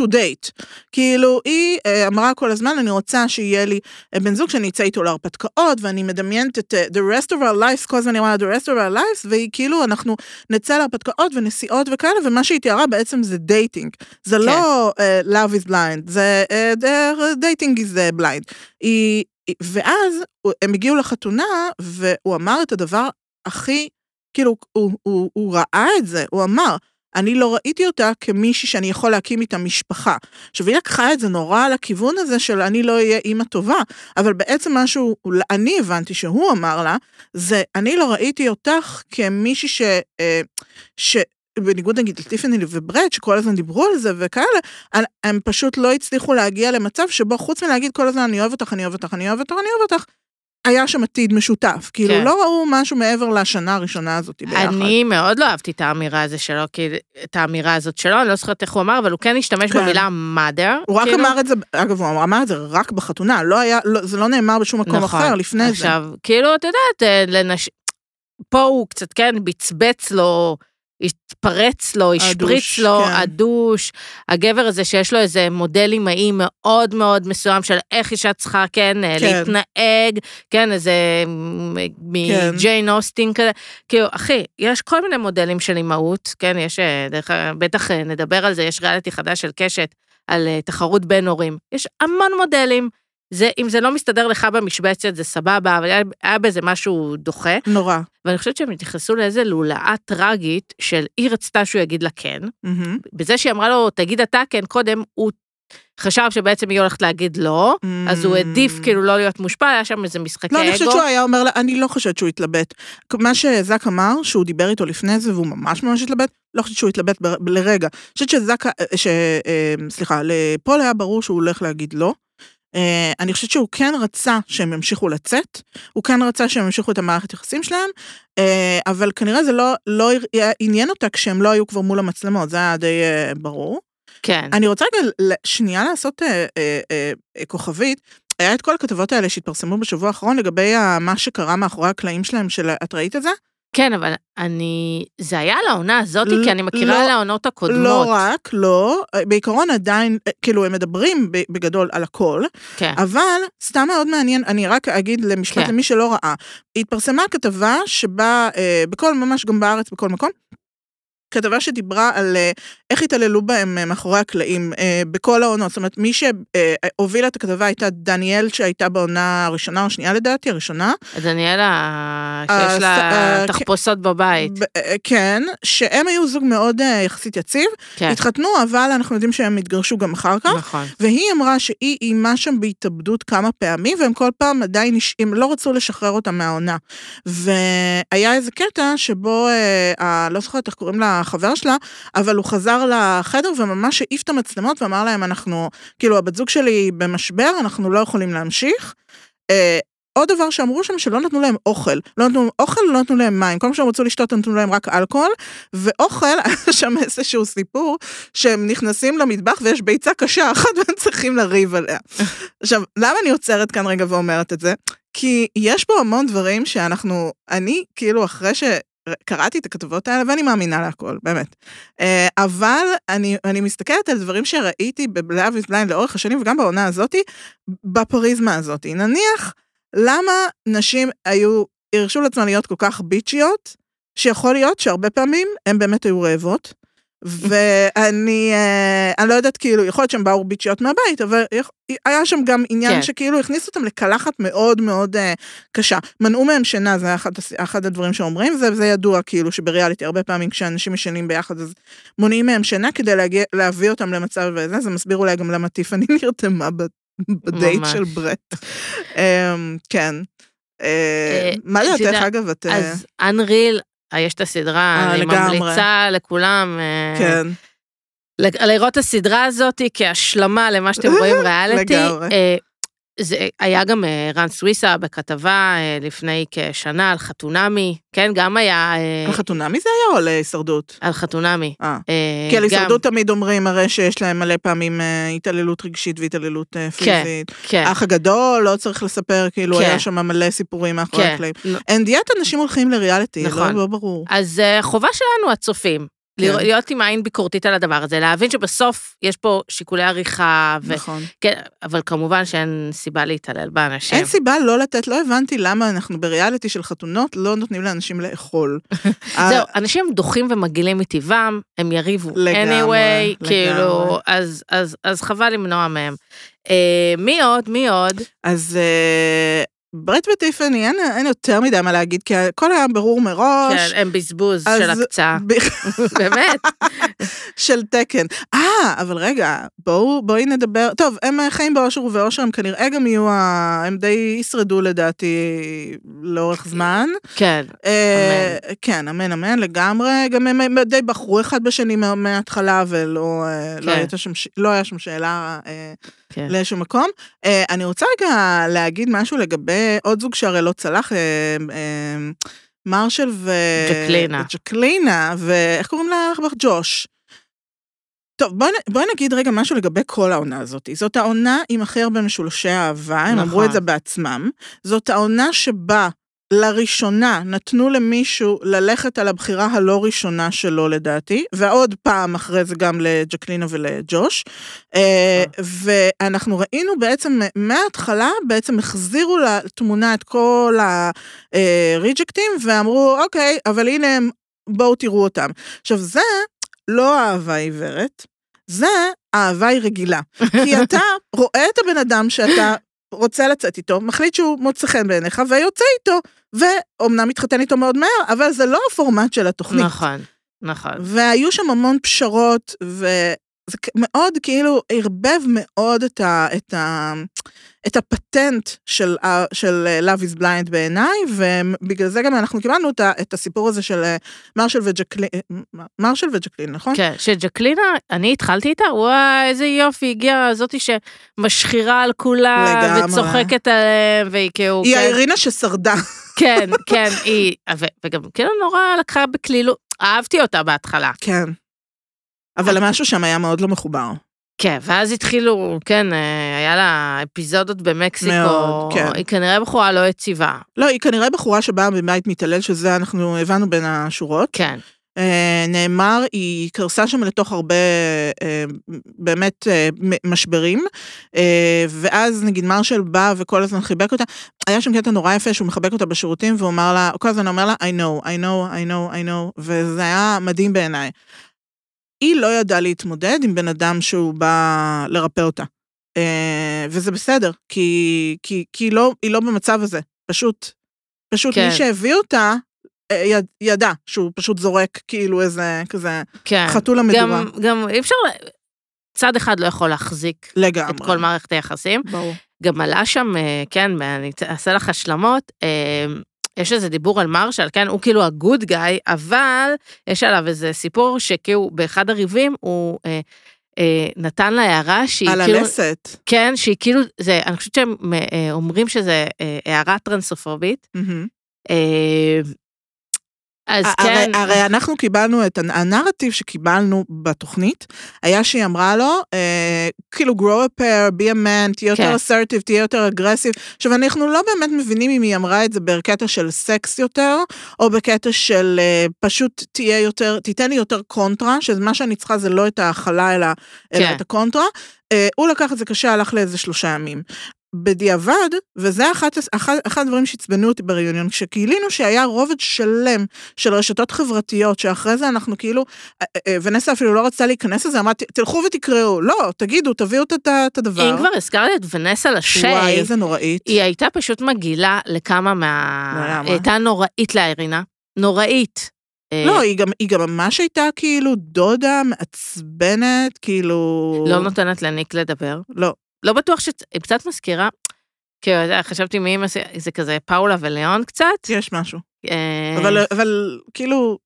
S3: to date. כאילו, היא אה, אמרה כל הזמן, אני רוצה שיהיה לי אה, בן זוג שאני אצא איתו להרפתקאות, ואני מדמיינת את אה, the rest of our lives, כל הזמן היא אמרה the rest of our lives, והיא כאילו, אנחנו נצא להרפתקאות ונסיעות וכאלה, ומה שהיא תיארה בעצם זה dating. זה לא אה, love is blind, זה the- dating is blind. היא, ואז הם הגיעו לחתונה, והוא אמר את הדבר הכי, כאילו, הוא, הוא, הוא ראה את זה, הוא אמר, אני לא ראיתי אותה כמישהי שאני יכול להקים איתה משפחה. עכשיו, היא לקחה את זה נורא לכיוון הזה של אני לא אהיה אימא טובה, אבל בעצם משהו, אני הבנתי שהוא אמר לה, זה אני לא ראיתי אותך כמישהי ש... אה, ש בניגוד נגיד לטיפני וברט, שכל הזמן דיברו על זה וכאלה, הם פשוט לא הצליחו להגיע למצב שבו חוץ מלהגיד כל הזמן אני אוהב אותך, אני אוהב אותך, אני אוהב אותך, אני אוהב אותך, היה שם עתיד משותף. כאילו,
S2: כן.
S3: לא ראו משהו מעבר לשנה הראשונה הזאת ביחד.
S2: אני מאוד לא אהבתי את האמירה הזו שלו, כי את האמירה הזאת שלו, אני לא זוכרת איך הוא אמר, אבל הוא כן השתמש
S3: כן.
S2: במילה mother.
S3: הוא רק
S2: כאילו.
S3: אמר את זה, אגב, הוא אמר את זה רק בחתונה, לא היה, לא, זה לא נאמר בשום מקום
S2: נכון.
S3: אחר לפני זה.
S2: עכשיו, כאילו, את יודעת, אה, לנש... פה הוא קצת, כן, בצבץ לו, התפרץ לו, השפריץ לו,
S3: כן.
S2: הדוש. הגבר הזה שיש לו איזה מודל אימהי מאוד מאוד מסוים של איך אישה צריכה, כן,
S3: כן.
S2: להתנהג, כן, איזה
S3: כן.
S2: מג'יין אוסטין כזה. כאילו, אחי, יש כל מיני מודלים של אימהות, כן, יש, אה, דרך אגב, בטח אה, נדבר על זה, יש ריאליטי חדש של קשת על אה, תחרות בין הורים. יש המון מודלים. זה, אם זה לא מסתדר לך במשבצת, זה סבבה, אבל היה, היה בזה משהו דוחה.
S3: נורא.
S2: ואני חושבת שהם התייחסו לאיזה לולאה טרגית של היא רצתה שהוא יגיד לה כן.
S3: מהמם.
S2: בזה שהיא אמרה לו, תגיד אתה כן קודם, הוא חשב שבעצם היא הולכת להגיד לא, אז הוא העדיף כאילו לא להיות מושפע, היה שם איזה משחקי
S3: לא,
S2: אגו.
S3: אני חושבת שהוא היה אומר לה, אני לא חושבת שהוא התלבט. מה שזק אמר, שהוא דיבר איתו לפני זה, והוא ממש ממש התלבט, לא חושבת שהוא התלבט ב- לרגע. אני חושבת שזק, אה, ש... אה, סליחה, לפול היה ברור שהוא הולך להגיד לא. אה, אני חושבת שהוא כן רצה שהם ימשיכו לצאת, הוא כן רצה שהם ימשיכו את המערכת יחסים שלהם, אה, אבל כנראה זה לא, לא עניין אותה כשהם לא היו כבר מול המצלמות, זה היה די אה, ברור.
S2: כן.
S3: אני רוצה רגע שנייה לעשות אה, אה, אה, כוכבית. היה את כל הכתבות האלה שהתפרסמו בשבוע האחרון לגבי מה שקרה מאחורי הקלעים שלהם, של... את ראית את זה?
S2: כן, אבל אני... זה היה על העונה הזאת,
S3: לא-
S2: כי אני מכירה
S3: לא-
S2: על העונות הקודמות.
S3: לא רק, לא. בעיקרון עדיין, כאילו, הם מדברים בגדול על הכל,
S2: כן.
S3: אבל סתם מאוד מעניין, אני רק אגיד למשפט
S2: כן.
S3: למי שלא ראה. התפרסמה כתבה שבה, אה, בכל, ממש גם בארץ, בכל מקום, כתבה שדיברה על אה, איך התעללו בהם אה, מאחורי הקלעים אה, בכל העונות. זאת אומרת, מי שהובילה את הכתבה הייתה דניאל, שהייתה בעונה הראשונה או השנייה לדעתי, הראשונה.
S2: דניאלה,
S3: אה,
S2: שיש לה
S3: אה,
S2: תחפושות בבית.
S3: כן, שהם היו זוג מאוד יחסית יציב,
S2: כן,
S3: התחתנו, אבל אנחנו יודעים שהם התגרשו גם אחר כך.
S2: נכון.
S3: והיא אמרה שהיא איימה שם בהתאבדות כמה פעמים, והם כל פעם עדיין, הם לא רצו לשחרר אותה מהעונה. והיה איזה קטע שבו, אה, לא זוכרת איך קוראים לחבר שלה, אבל הוא חזר לחדר וממש העיף את המצלמות ואמר להם, אנחנו, כאילו, הבת זוג שלי במשבר, אנחנו לא יכולים להמשיך. אה, עוד דבר שאמרו שם, שלא נתנו להם אוכל. לא נתנו אוכל, לא נתנו להם מים. כל מה שהם רצו לשתות, נתנו להם רק אלכוהול. ואוכל, היה שם איזשהו סיפור, שהם נכנסים למטבח ויש ביצה קשה אחת והם צריכים לריב עליה. עכשיו, למה אני עוצרת כאן רגע ואומרת את זה? כי יש פה המון דברים שאנחנו, אני כאילו אחרי ש... קראתי את הכתבות האלה ואני מאמינה להכל, באמת. אה, אבל אני, אני מסתכלת על דברים שראיתי ב Love is Blind לאורך השנים וגם בעונה הזאתי, בפריזמה הזאתי. נניח, למה נשים היו, הרשו לעצמן להיות כל כך bitchיות, שיכול להיות שהרבה פעמים הן באמת היו רעבות. ואני אה, אני לא יודעת, כאילו, יכול להיות שהן באו bitchיות מהבית, אבל היה שם גם עניין
S2: כן.
S3: שכאילו הכניסו אותם לקלחת מאוד מאוד אה, קשה. מנעו מהם שינה, זה היה אחד, אחד הדברים שאומרים, וזה, זה ידוע כאילו שבריאליטי הרבה פעמים כשאנשים ישנים ביחד אז מונעים מהם שינה כדי להגיע, להביא אותם למצב וזה, זה מסביר אולי גם למה טיפאני נרתמה בדייט
S2: ממש.
S3: של ברט. אמ, כן. אה,
S2: אה,
S3: מה דעתך אגב? את... אה,
S2: אז אנריל, יש את הסדרה,
S3: אה,
S2: אני
S3: לגמרי.
S2: ממליצה לכולם אה,
S3: כן.
S2: לראות את הסדרה הזאת כהשלמה למה שאתם רואים ריאליטי.
S3: לגמרי.
S2: זה היה גם אה, רן סוויסה בכתבה אה, לפני כשנה על חתונמי, כן, גם היה אה,
S3: על חתונמי זה היה או על הישרדות?
S2: על חתונמי.
S3: אה.
S2: אה,
S3: כי על
S2: גם-
S3: הישרדות תמיד אומרים הרי שיש להם מלא פעמים התעללות רגשית והתעללות
S2: כן,
S3: פיזית.
S2: כן,
S3: האח הגדול, לא צריך לספר, כאילו
S2: כן.
S3: היה שם מלא סיפורים מאחורי
S2: כן.
S3: הקלעים.
S2: לא.
S3: אין דיאטה, אנשים הולכים לריאליטי, לא-
S2: נכון.
S3: לא ברור.
S2: אז חובה שלנו, הצופים, לראות- להיות עם עין ביקורתית על הדבר הזה, להבין שבסוף יש פה שיקולי עריכה, ו...
S3: נכון.
S2: כן, אבל כמובן שאין סיבה להתעלל באנשים.
S3: אין סיבה לא לתת, לא הבנתי למה אנחנו בריאליטי של חתונות לא נותנים לאנשים לאכול. אה,
S2: זהו, אנשים דוחים ומגעילים מטבעם, הם יריבו.
S3: לגמרי,
S2: anyway, כאילו,
S3: לגמרי.
S2: אז, אז, אז חבל למנוע מהם. אה, מי עוד? מי עוד?
S3: אז אה, ברט וטיפני, אין, אין יותר מדי מה להגיד, כי הכל היה ברור מראש.
S2: כן, הם בזבוז
S3: אז
S2: של הקצאה.
S3: ב-
S2: באמת.
S3: של תקן. אה, אבל רגע, בואו, בואי נדבר, טוב, הם חיים באושר ובאושר, הם כנראה גם יהיו, ה... הם די ישרדו לדעתי לאורך זמן.
S2: כן,
S3: אה, כן, אמן אמן לגמרי, גם הם הם די בחרו אחד בשני מה- מההתחלה ולא אה, לא
S2: כן.
S3: הייתה שם לא היה שם שאלה אה,
S2: כן.
S3: לאיזשהו מקום. אה, אני רוצה רגע להגיד משהו לגבי עוד זוג שהרי לא צלח, אה, אה, מרשל ו...
S2: ג'קלינה.
S3: ג'קלינה, ואיך קוראים לה? ג'וש. טוב, בואי בואי נגיד רגע משהו לגבי כל העונה הזאת. זאת העונה עם הכי הרבה משולשי אהבה, הם אמרו
S2: נכון.
S3: את זה בעצמם. זאת העונה שבה לראשונה נתנו למישהו ללכת על הבחירה הלא ראשונה שלו לדעתי, ועוד פעם אחרי זה גם לג'קלינה ולג'וש. אה, ואנחנו ראינו בעצם מההתחלה, בעצם החזירו לתמונה את כל הריג'קטים, ואמרו, אוקיי, אבל הנה הם, בואו תראו אותם. עכשיו, זה לא אהבה עיוורת, זה אהבה היא רגילה. כי אתה רואה את הבן אדם שאתה רוצה לצאת איתו, מחליט שהוא מוצא חן בעיניך ויוצא איתו, ואומנם מתחתן איתו מאוד מהר, אבל זה לא הפורמט של התוכנית.
S2: נכון, נכון.
S3: והיו שם המון פשרות, וזה כ- מאוד כאילו ערבב מאוד את, ה, את, ה, את הפטנט של, ה- של אה, Love is Blind בעיניי, ובגלל זה גם אנחנו קיבלנו את, ה, את הסיפור הזה של אה, מרשל וג'קלין, אה, מרשל וג'קלין, נכון?
S2: כן, שג'קלינה, אני התחלתי איתה, וואי, איזה יופי, הגיעה זאתי שמשחירה על כולם,
S3: לגמרי.
S2: וצוחקת עליהם, והיא כאילו,
S3: היא
S2: כן,
S3: האירינה ששרדה.
S2: כן, כן, היא, ו- וגם כאילו נורא לקחה בקלילות, אהבתי אותה בהתחלה.
S3: כן. אבל משהו שם היה מאוד לא מחובר.
S2: כן, ואז התחילו, כן, אה, היה לה אפיזודות במקסיקו,
S3: מאוד, כן.
S2: היא כנראה בחורה לא יציבה,
S3: לא, היא כנראה בחורה שבאה מבית מתעלל, שזה אנחנו הבנו בין השורות.
S2: כן,
S3: אה, נאמר, היא קרסה שם לתוך הרבה אה, באמת משברים, ואז נגיד מרשל בא וכל הזמן חיבק אותה. היה שם קטע נורא יפה שהוא מחבק אותה בשירותים, והוא אמר לה, כל הזמן אומר לה, I know, I know, I know, I know, וזה היה מדהים בעיניי. היא לא ידעה להתמודד עם בן אדם שהוא בא לרפא אותה. אה, וזה בסדר, כי, כי, כי היא, לא, היא לא במצב הזה. פשוט, פשוט
S2: כן.
S3: מי שהביא אותה, אה, יד, ידע שהוא פשוט זורק כאילו איזה כזה
S2: כן.
S3: חתול המדורה.
S2: גם, גם אי אפשר, צד אחד לא יכול להחזיק
S3: לגמרי.
S2: את כל מערכת היחסים.
S3: ברור.
S2: גם עלה שם, אה, כן, אני אעשה לך השלמות, יש איזה דיבור על מרשל, כן, הוא כאילו הגוד גאי, אבל יש עליו איזה סיפור שכאילו באחד הריבים הוא אה, אה, נתן לה הערה שהיא
S3: על
S2: כאילו,
S3: הלסת.
S2: כן, שהיא כאילו, זה, אני חושבת שהם אה, אומרים שזה אה, הערה טרנסופובית.
S3: מהמם.
S2: אה, אז
S3: הרי-
S2: כן,
S3: הרי אנחנו קיבלנו את הנ- הנרטיב שקיבלנו בתוכנית, היה שהיא אמרה לו, אה, כאילו grow a pair, be a man, תהיה יותר
S2: כן.
S3: אסרטיב, תהיה יותר aggressive. עכשיו, אנחנו לא באמת מבינים אם היא אמרה את זה בקטע של סקס יותר, או בקטע של אה, פשוט תהיה יותר, תיתן לי יותר קונטרה, שמה שאני צריכה זה לא את ההכלה, אלא, אלא
S2: כן.
S3: את הקונטרה. אה, הוא לקח את זה קשה, הלך לאיזה שלושה ימים. בדיעבד, וזה אחת, אחד, אחד הדברים שעצבנו אותי בריאיון, כשגילינו שהיה רובד שלם של רשתות חברתיות, שאחרי זה אנחנו כאילו, אה, אה, ונסה אפילו לא רצתה להיכנס לזה, אמרתי, תלכו ותקראו, לא, תגידו, תביאו את, הדבר.
S2: אם כבר הזכרת את ונסה
S3: וואי,
S2: לשי,
S3: איזה נוראית.
S2: היא הייתה פשוט מגעילה לכמה מה...
S3: למה?
S2: היא הייתה נוראית לאירינה, נוראית. אה,
S3: לא, היא גם, היא גם ממש הייתה כאילו דודה מעצבנת, כאילו...
S2: לא נותנת לניק לדבר.
S3: לא.
S2: לא בטוח ש... היא קצת מזכירה, כאילו, חשבתי מי זה כזה פאולה וליאון קצת.
S3: יש משהו.
S2: אה,
S3: אבל, אבל כאילו,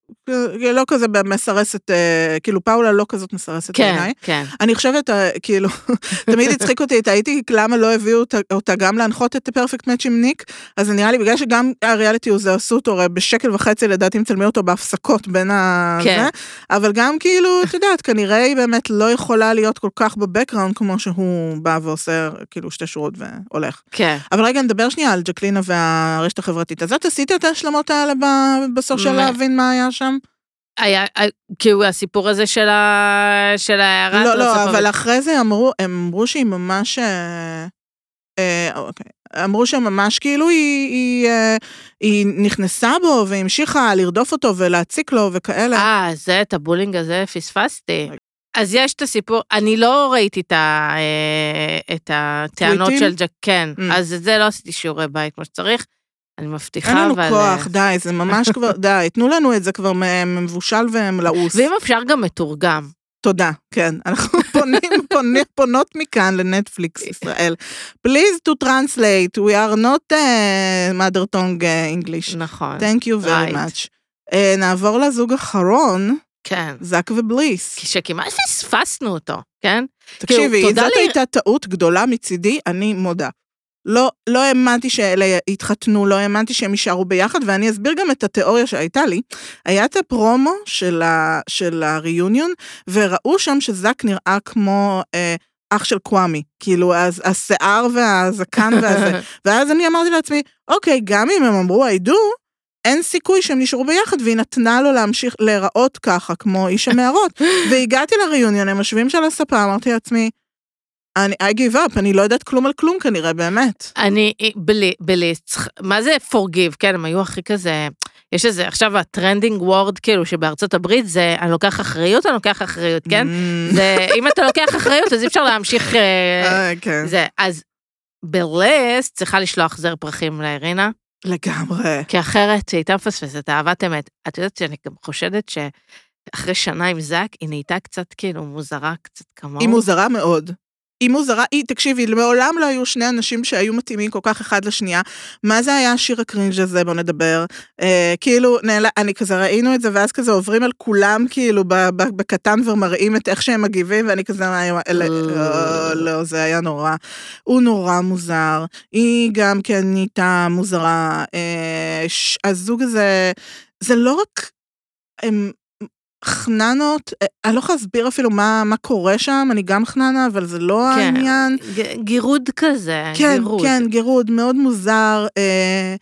S3: לא כזה מסרסת, אה, כאילו פאולה לא כזאת מסרסת
S2: כן,
S3: בעיניי.
S2: כן.
S3: אני חושבת, אה, כאילו, תמיד הצחיק אותי, הייתי, למה לא הביאו אותה, אותה גם להנחות את פרפקט מאץ' עם ניק, אז זה נראה לי, בגלל שגם הריאליטי הזה עשו אותו, הרי בשקל וחצי לדעתי מצלמים אותו בהפסקות בין ה...
S2: כן.
S3: זה, אבל גם כאילו, את יודעת, כנראה היא באמת לא יכולה להיות כל כך בבקראונד, כמו שהוא בא ועושה כאילו שתי שורות והולך.
S2: כן.
S3: אבל רגע, נדבר שנייה על ג'קלינה והרשת החברתית. אז את עשית את ההשלמות האלה בסוף של להבין מה היה שם?
S2: היה, אה, כאילו הסיפור הזה של ה... של ההערת
S3: לא, לא, אבל
S2: המ-
S3: אחרי זה אמרו, הם אמרו שהיא ממש... אה, אה, אוקיי. אמרו שממש כאילו היא, היא, אה, היא נכנסה בו והמשיכה לרדוף אותו ולהציק לו וכאלה.
S2: אה, זה, את הבולינג הזה פספסתי. אז יש את הסיפור, אני לא ראיתי את, ה, את הטענות? של ג'ק, כן,
S3: Mm.
S2: אז את זה לא עשיתי שיעורי בית כמו שצריך, אני מבטיחה,
S3: אין לנו
S2: אבל...
S3: כוח,
S2: אה,
S3: די, זה ממש כבר, די, תנו לנו את זה כבר מבושל ומלעוס.
S2: ואם אפשר גם מתורגם.
S3: תודה, כן. אנחנו פונים, פונים, פונות מכאן לנטפליקס ישראל. Please to translate, we are not uh, mother tongue uh, English.
S2: נכון.
S3: Thank you very
S2: Right.
S3: much. Uh, נעבור לזוג אחרון,
S2: כן.
S3: זאק ובליס.
S2: שכמעט פספסנו אותו, כן?
S3: תקשיבי,
S2: תודה
S3: זאת
S2: לי-
S3: הייתה טעות גדולה מצידי, אני מודה. לא, לא האמנתי שאלה יתחתנו, לא האמנתי שהם יישארו ביחד, ואני אסביר גם את התיאוריה שהייתה לי. היה את הפרומו של, ה, של הריוניון, וראו שם שזאק נראה כמו אה, אח של קוואמי. כאילו, אז, השיער והזקן והזה. ואז אני אמרתי לעצמי, אוקיי, גם אם הם אמרו I do, אין סיכוי שהם נשארו ביחד, והיא נתנה לו להמשיך להיראות ככה, כמו איש המערות. והגעתי ל reunion, הם יושבים של הספה, אמרתי לעצמי, אני, I give up, אני לא יודעת כלום על כלום כנראה, באמת.
S2: אני, בלי, בלי, צריך- מה זה forgive, כן, הם היו הכי כזה, יש איזה, עכשיו ה trending word, כאילו, שבארצות הברית זה, אני לוקח אחריות, אני לוקח אחריות, כן?
S3: Mm.
S2: זה, אם אתה לוקח אחריות, אז אי אפשר להמשיך, אה,
S3: אה, כן.
S2: זה, אז בלס צריכה לשלוח זר פרחים לארינה,
S3: לגמרי.
S2: כי אחרת היא הייתה מפספסת אהבת אמת. את יודעת שאני גם חושדת שאחרי שנה עם זאק, היא נהייתה קצת כאילו מוזרה, קצת כמוהו.
S3: היא מוזרה מאוד. היא מוזרה, היא, תקשיבי, מעולם לא היו שני אנשים שהיו מתאימים כל כך אחד לשנייה. מה זה היה השיר הקרינג' הזה, בוא נדבר. אה, כאילו, נעלה, אני כזה ראינו את זה, ואז כזה עוברים על כולם, כאילו, בקטן ומראים את איך שהם מגיבים, ואני כזה, מה, אלה, לא, לא, זה היה נורא. הוא נורא מוזר. היא גם כן נהייתה מוזרה. אה, הזוג הזה, זה לא רק... הם, חננות, אה, אני לא יכולה להסביר אפילו מה, מה קורה שם, אני גם חננה, אבל זה לא
S2: כן,
S3: העניין.
S2: ג- גירוד כזה,
S3: כן,
S2: גירוד.
S3: כן, גירוד, מאוד מוזר. אה,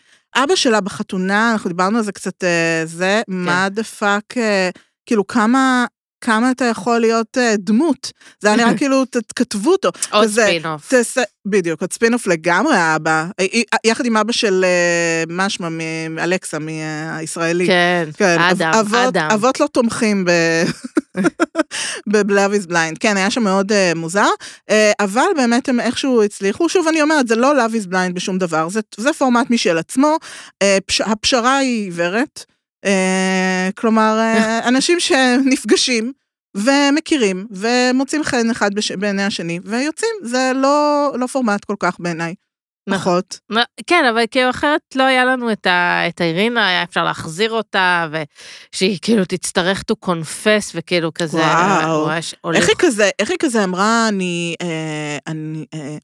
S3: אבא שלה בחתונה, אנחנו דיברנו על זה קצת, אה, זה, what the fuck, אה, כאילו כמה... כמה אתה יכול להיות אה, דמות. זה היה נראה כאילו, ת- כתבו אותו.
S2: עוד ספינוף.
S3: תעשה, בדיוק, עוד ספינוף לגמרי האבא, אה, אה, יחד עם אבא של מה שמה, מאלכסה, מהישראלי.
S2: כן,
S3: כן,
S2: אדם,
S3: אב- אבות,
S2: אדם.
S3: אבות לא תומכים ב... ב-Love is blind. כן, היה שם מאוד uh, מוזר, uh, אבל באמת הם איכשהו הצליחו. שוב, אני אומרת, זה לא Love is blind בשום דבר, זה, זה פורמט משל עצמו, uh, פש, הפשרה היא עיוורת. Uh, כלומר, uh, אנשים שנפגשים ומכירים ומוצאים חן אחד בש... בעיני השני ויוצאים, זה לא, לא פורמט כל כך בעיניי.
S2: נכון.
S3: פחות.
S2: לא, כן, אבל כאילו אחרת לא היה לנו את, ה, את האירינה, היה אפשר להחזיר אותה, ושהיא כאילו תצטרך to confess, וכאילו כזה...
S3: וואו. איך היא כזה, איך היא כזה אמרה, אני, אה, אני, אה,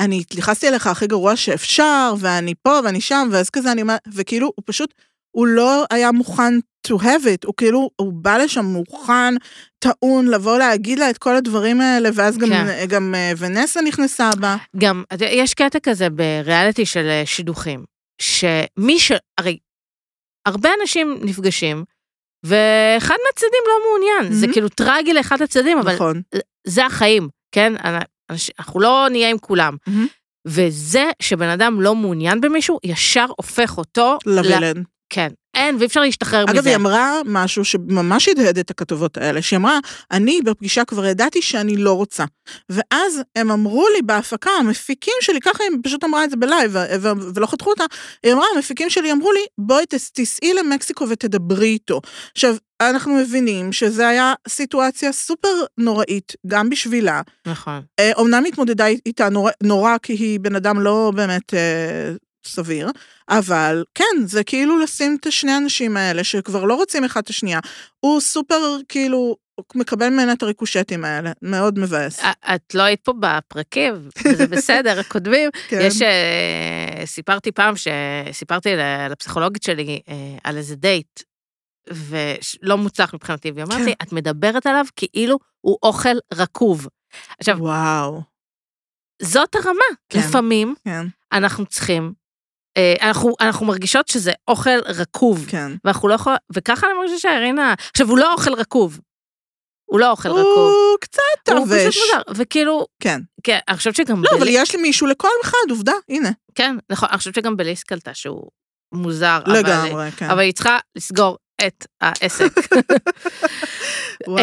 S3: אני התייחסתי אליך הכי גרוע שאפשר, ואני פה ואני שם, ואז כזה אני אומרת, וכאילו, הוא פשוט, הוא לא היה מוכן to have it, הוא כאילו, הוא בא לשם מוכן, טעון, לבוא להגיד לה את כל הדברים האלה, ואז גם,
S2: כן.
S3: גם אה, ונסה נכנסה בה.
S2: גם, יש קטע כזה בריאליטי של אה, שידוכים, שמי ש... הרי הרבה אנשים נפגשים, ואחד מהצדדים לא מעוניין, זה
S3: מהמם.
S2: כאילו טרגי לאחד הצדדים, אבל
S3: נכון.
S2: זה החיים, כן? אנחנו לא נהיה עם כולם.
S3: מהמם.
S2: וזה שבן אדם לא מעוניין במישהו, ישר הופך אותו...
S3: לווילן.
S2: כן, אין, ואי אפשר להשתחרר מזה.
S3: אגב, היא אמרה משהו שממש הדהד את הכתובות האלה, שהיא אמרה, אני בפגישה כבר ידעתי שאני לא רוצה. ואז הם אמרו לי בהפקה, המפיקים שלי, ככה היא פשוט אמרה את זה בלייב, ולא חתכו אותה, היא אמרה, המפיקים שלי אמרו לי, בואי תס- תיסעי למקסיקו ותדברי איתו. עכשיו, אנחנו מבינים שזו היה סיטואציה סופר נוראית, גם בשבילה.
S2: נכון.
S3: אה, אומנם התמודדה איתה נורא, נורא כי היא בן אדם לא באמת אה, סביר, אבל כן, זה כאילו לשים את השני האנשים האלה שכבר לא רוצים אחד את השנייה. הוא סופר כאילו, מקבל ממנה את הריקושטים האלה, מאוד מבאס.
S2: את לא היית פה בפרקים, וזה בסדר, הקודמים.
S3: כן.
S2: יש, אה, סיפרתי פעם, שסיפרתי ל- לפסיכולוגית שלי אה, על איזה דייט, ולא מוצלח מבחינתי, והיא אמרת
S3: כן.
S2: לי, את מדברת עליו כאילו הוא אוכל רקוב. עכשיו,
S3: וואו,
S2: זאת הרמה.
S3: כן.
S2: לפעמים
S3: כן.
S2: אנחנו צריכים אנחנו, אנחנו מרגישות שזה אוכל רקוב,
S3: כן.
S2: ואנחנו לא יכולות, וככה אני מרגישה שאירינה, עכשיו הוא לא אוכל רקוב. הוא לא אוכל רקוב.
S3: הוא קצת
S2: הוא פשוט. מוזר, וכאילו,
S3: כן.
S2: כן, אני חושבת שגם
S3: לא, אבל
S2: בלי-
S3: יש לי מישהו לכל אחד, עובדה, הנה.
S2: כן, נכון, אני חושבת שגם בליס קלטה שהוא מוזר, אבל,
S3: לגמרי, כן.
S2: אבל היא צריכה לסגור את העסק.
S3: וואו.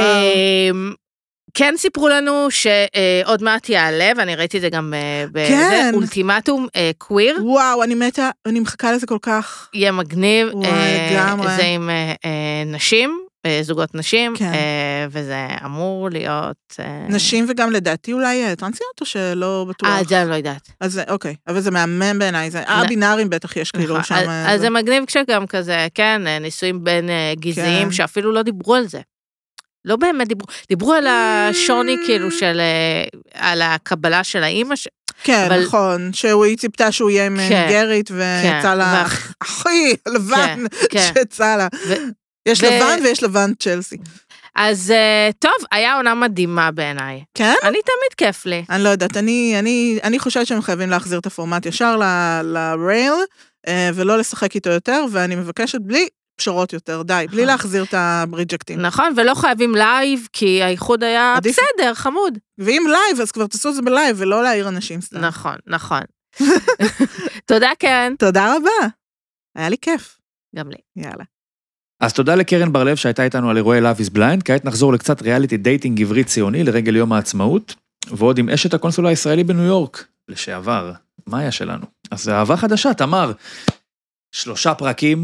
S2: כן סיפרו לנו שעוד מעט יעלה, ואני ראיתי את זה גם אה, בזה,
S3: כן.
S2: אולטימטום אה, קוויר,
S3: וואו, אני מתה, אני מחכה לזה כל כך.
S2: יהיה מגניב.
S3: וואי,
S2: אה,
S3: לגמרי.
S2: זה עם אה, אה, נשים, אה, זוגות נשים,
S3: כן.
S2: אה, וזה אמור להיות... אה,
S3: נשים וגם לדעתי אולי אה, טרנסיות, או שלא בטוח?
S2: אה, את זה אני לא יודעת.
S3: אז אוקיי, אבל זה מהמם בעיניי, זה הבינארים בטח יש כאילו
S2: נכון,
S3: שם.
S2: אז-
S3: אה,
S2: אז
S3: זה-
S2: מגניב כשגם כזה, כן, אה, נישואים בין אה,
S3: כן.
S2: שאפילו לא דיברו על זה. לא באמת דיברו, דיברו על השוני כאילו של, אה, על הקבלה של האימא, ש-
S3: כן,
S2: אבל-
S3: נכון, שהוא, היא ציפתה שהוא יהיה עם
S2: כן,
S3: ניגרית, ויצא לה
S2: ואח-
S3: הכי לבן
S2: כן.
S3: שיצא לה.
S2: ו-
S3: יש
S2: ו-
S3: לבן ויש לבן צ'לסי.
S2: אז אה, טוב, היה עונה מדהימה בעיניי.
S3: כן?
S2: אני תמיד כיף לי.
S3: אני לא יודעת, אני, אני, אני חושבת שהם חייבים להחזיר את הפורמט ישר ל- לרייל, אה, ולא לשחק איתו יותר, ואני מבקשת בלי פשרות יותר, די, בלי
S2: נכון.
S3: להחזיר את הברידג'קטים.
S2: נכון, ולא חייבים לייב, כי האיחוד היה
S3: עדיף-
S2: בסדר, חמוד.
S3: ואם לייב, אז כבר תעשו את זה בלייב, ולא להעיר אנשים סתם.
S2: נכון, נכון. תודה, קרן.
S3: תודה רבה. היה לי כיף.
S2: גם לי.
S3: יאללה.
S1: אז תודה לקרן בר-לב שהייתה איתנו על אירועי Love is Blind, כעת נחזור לקצת ריאליטי dating עברי ציוני לרגל יום העצמאות, ועוד עם אשת הקונסול הישראלי בניו יורק, לשעבר, מאיה שלנו. אז זה אהבה חדשה, תמר. שלושה פרקים,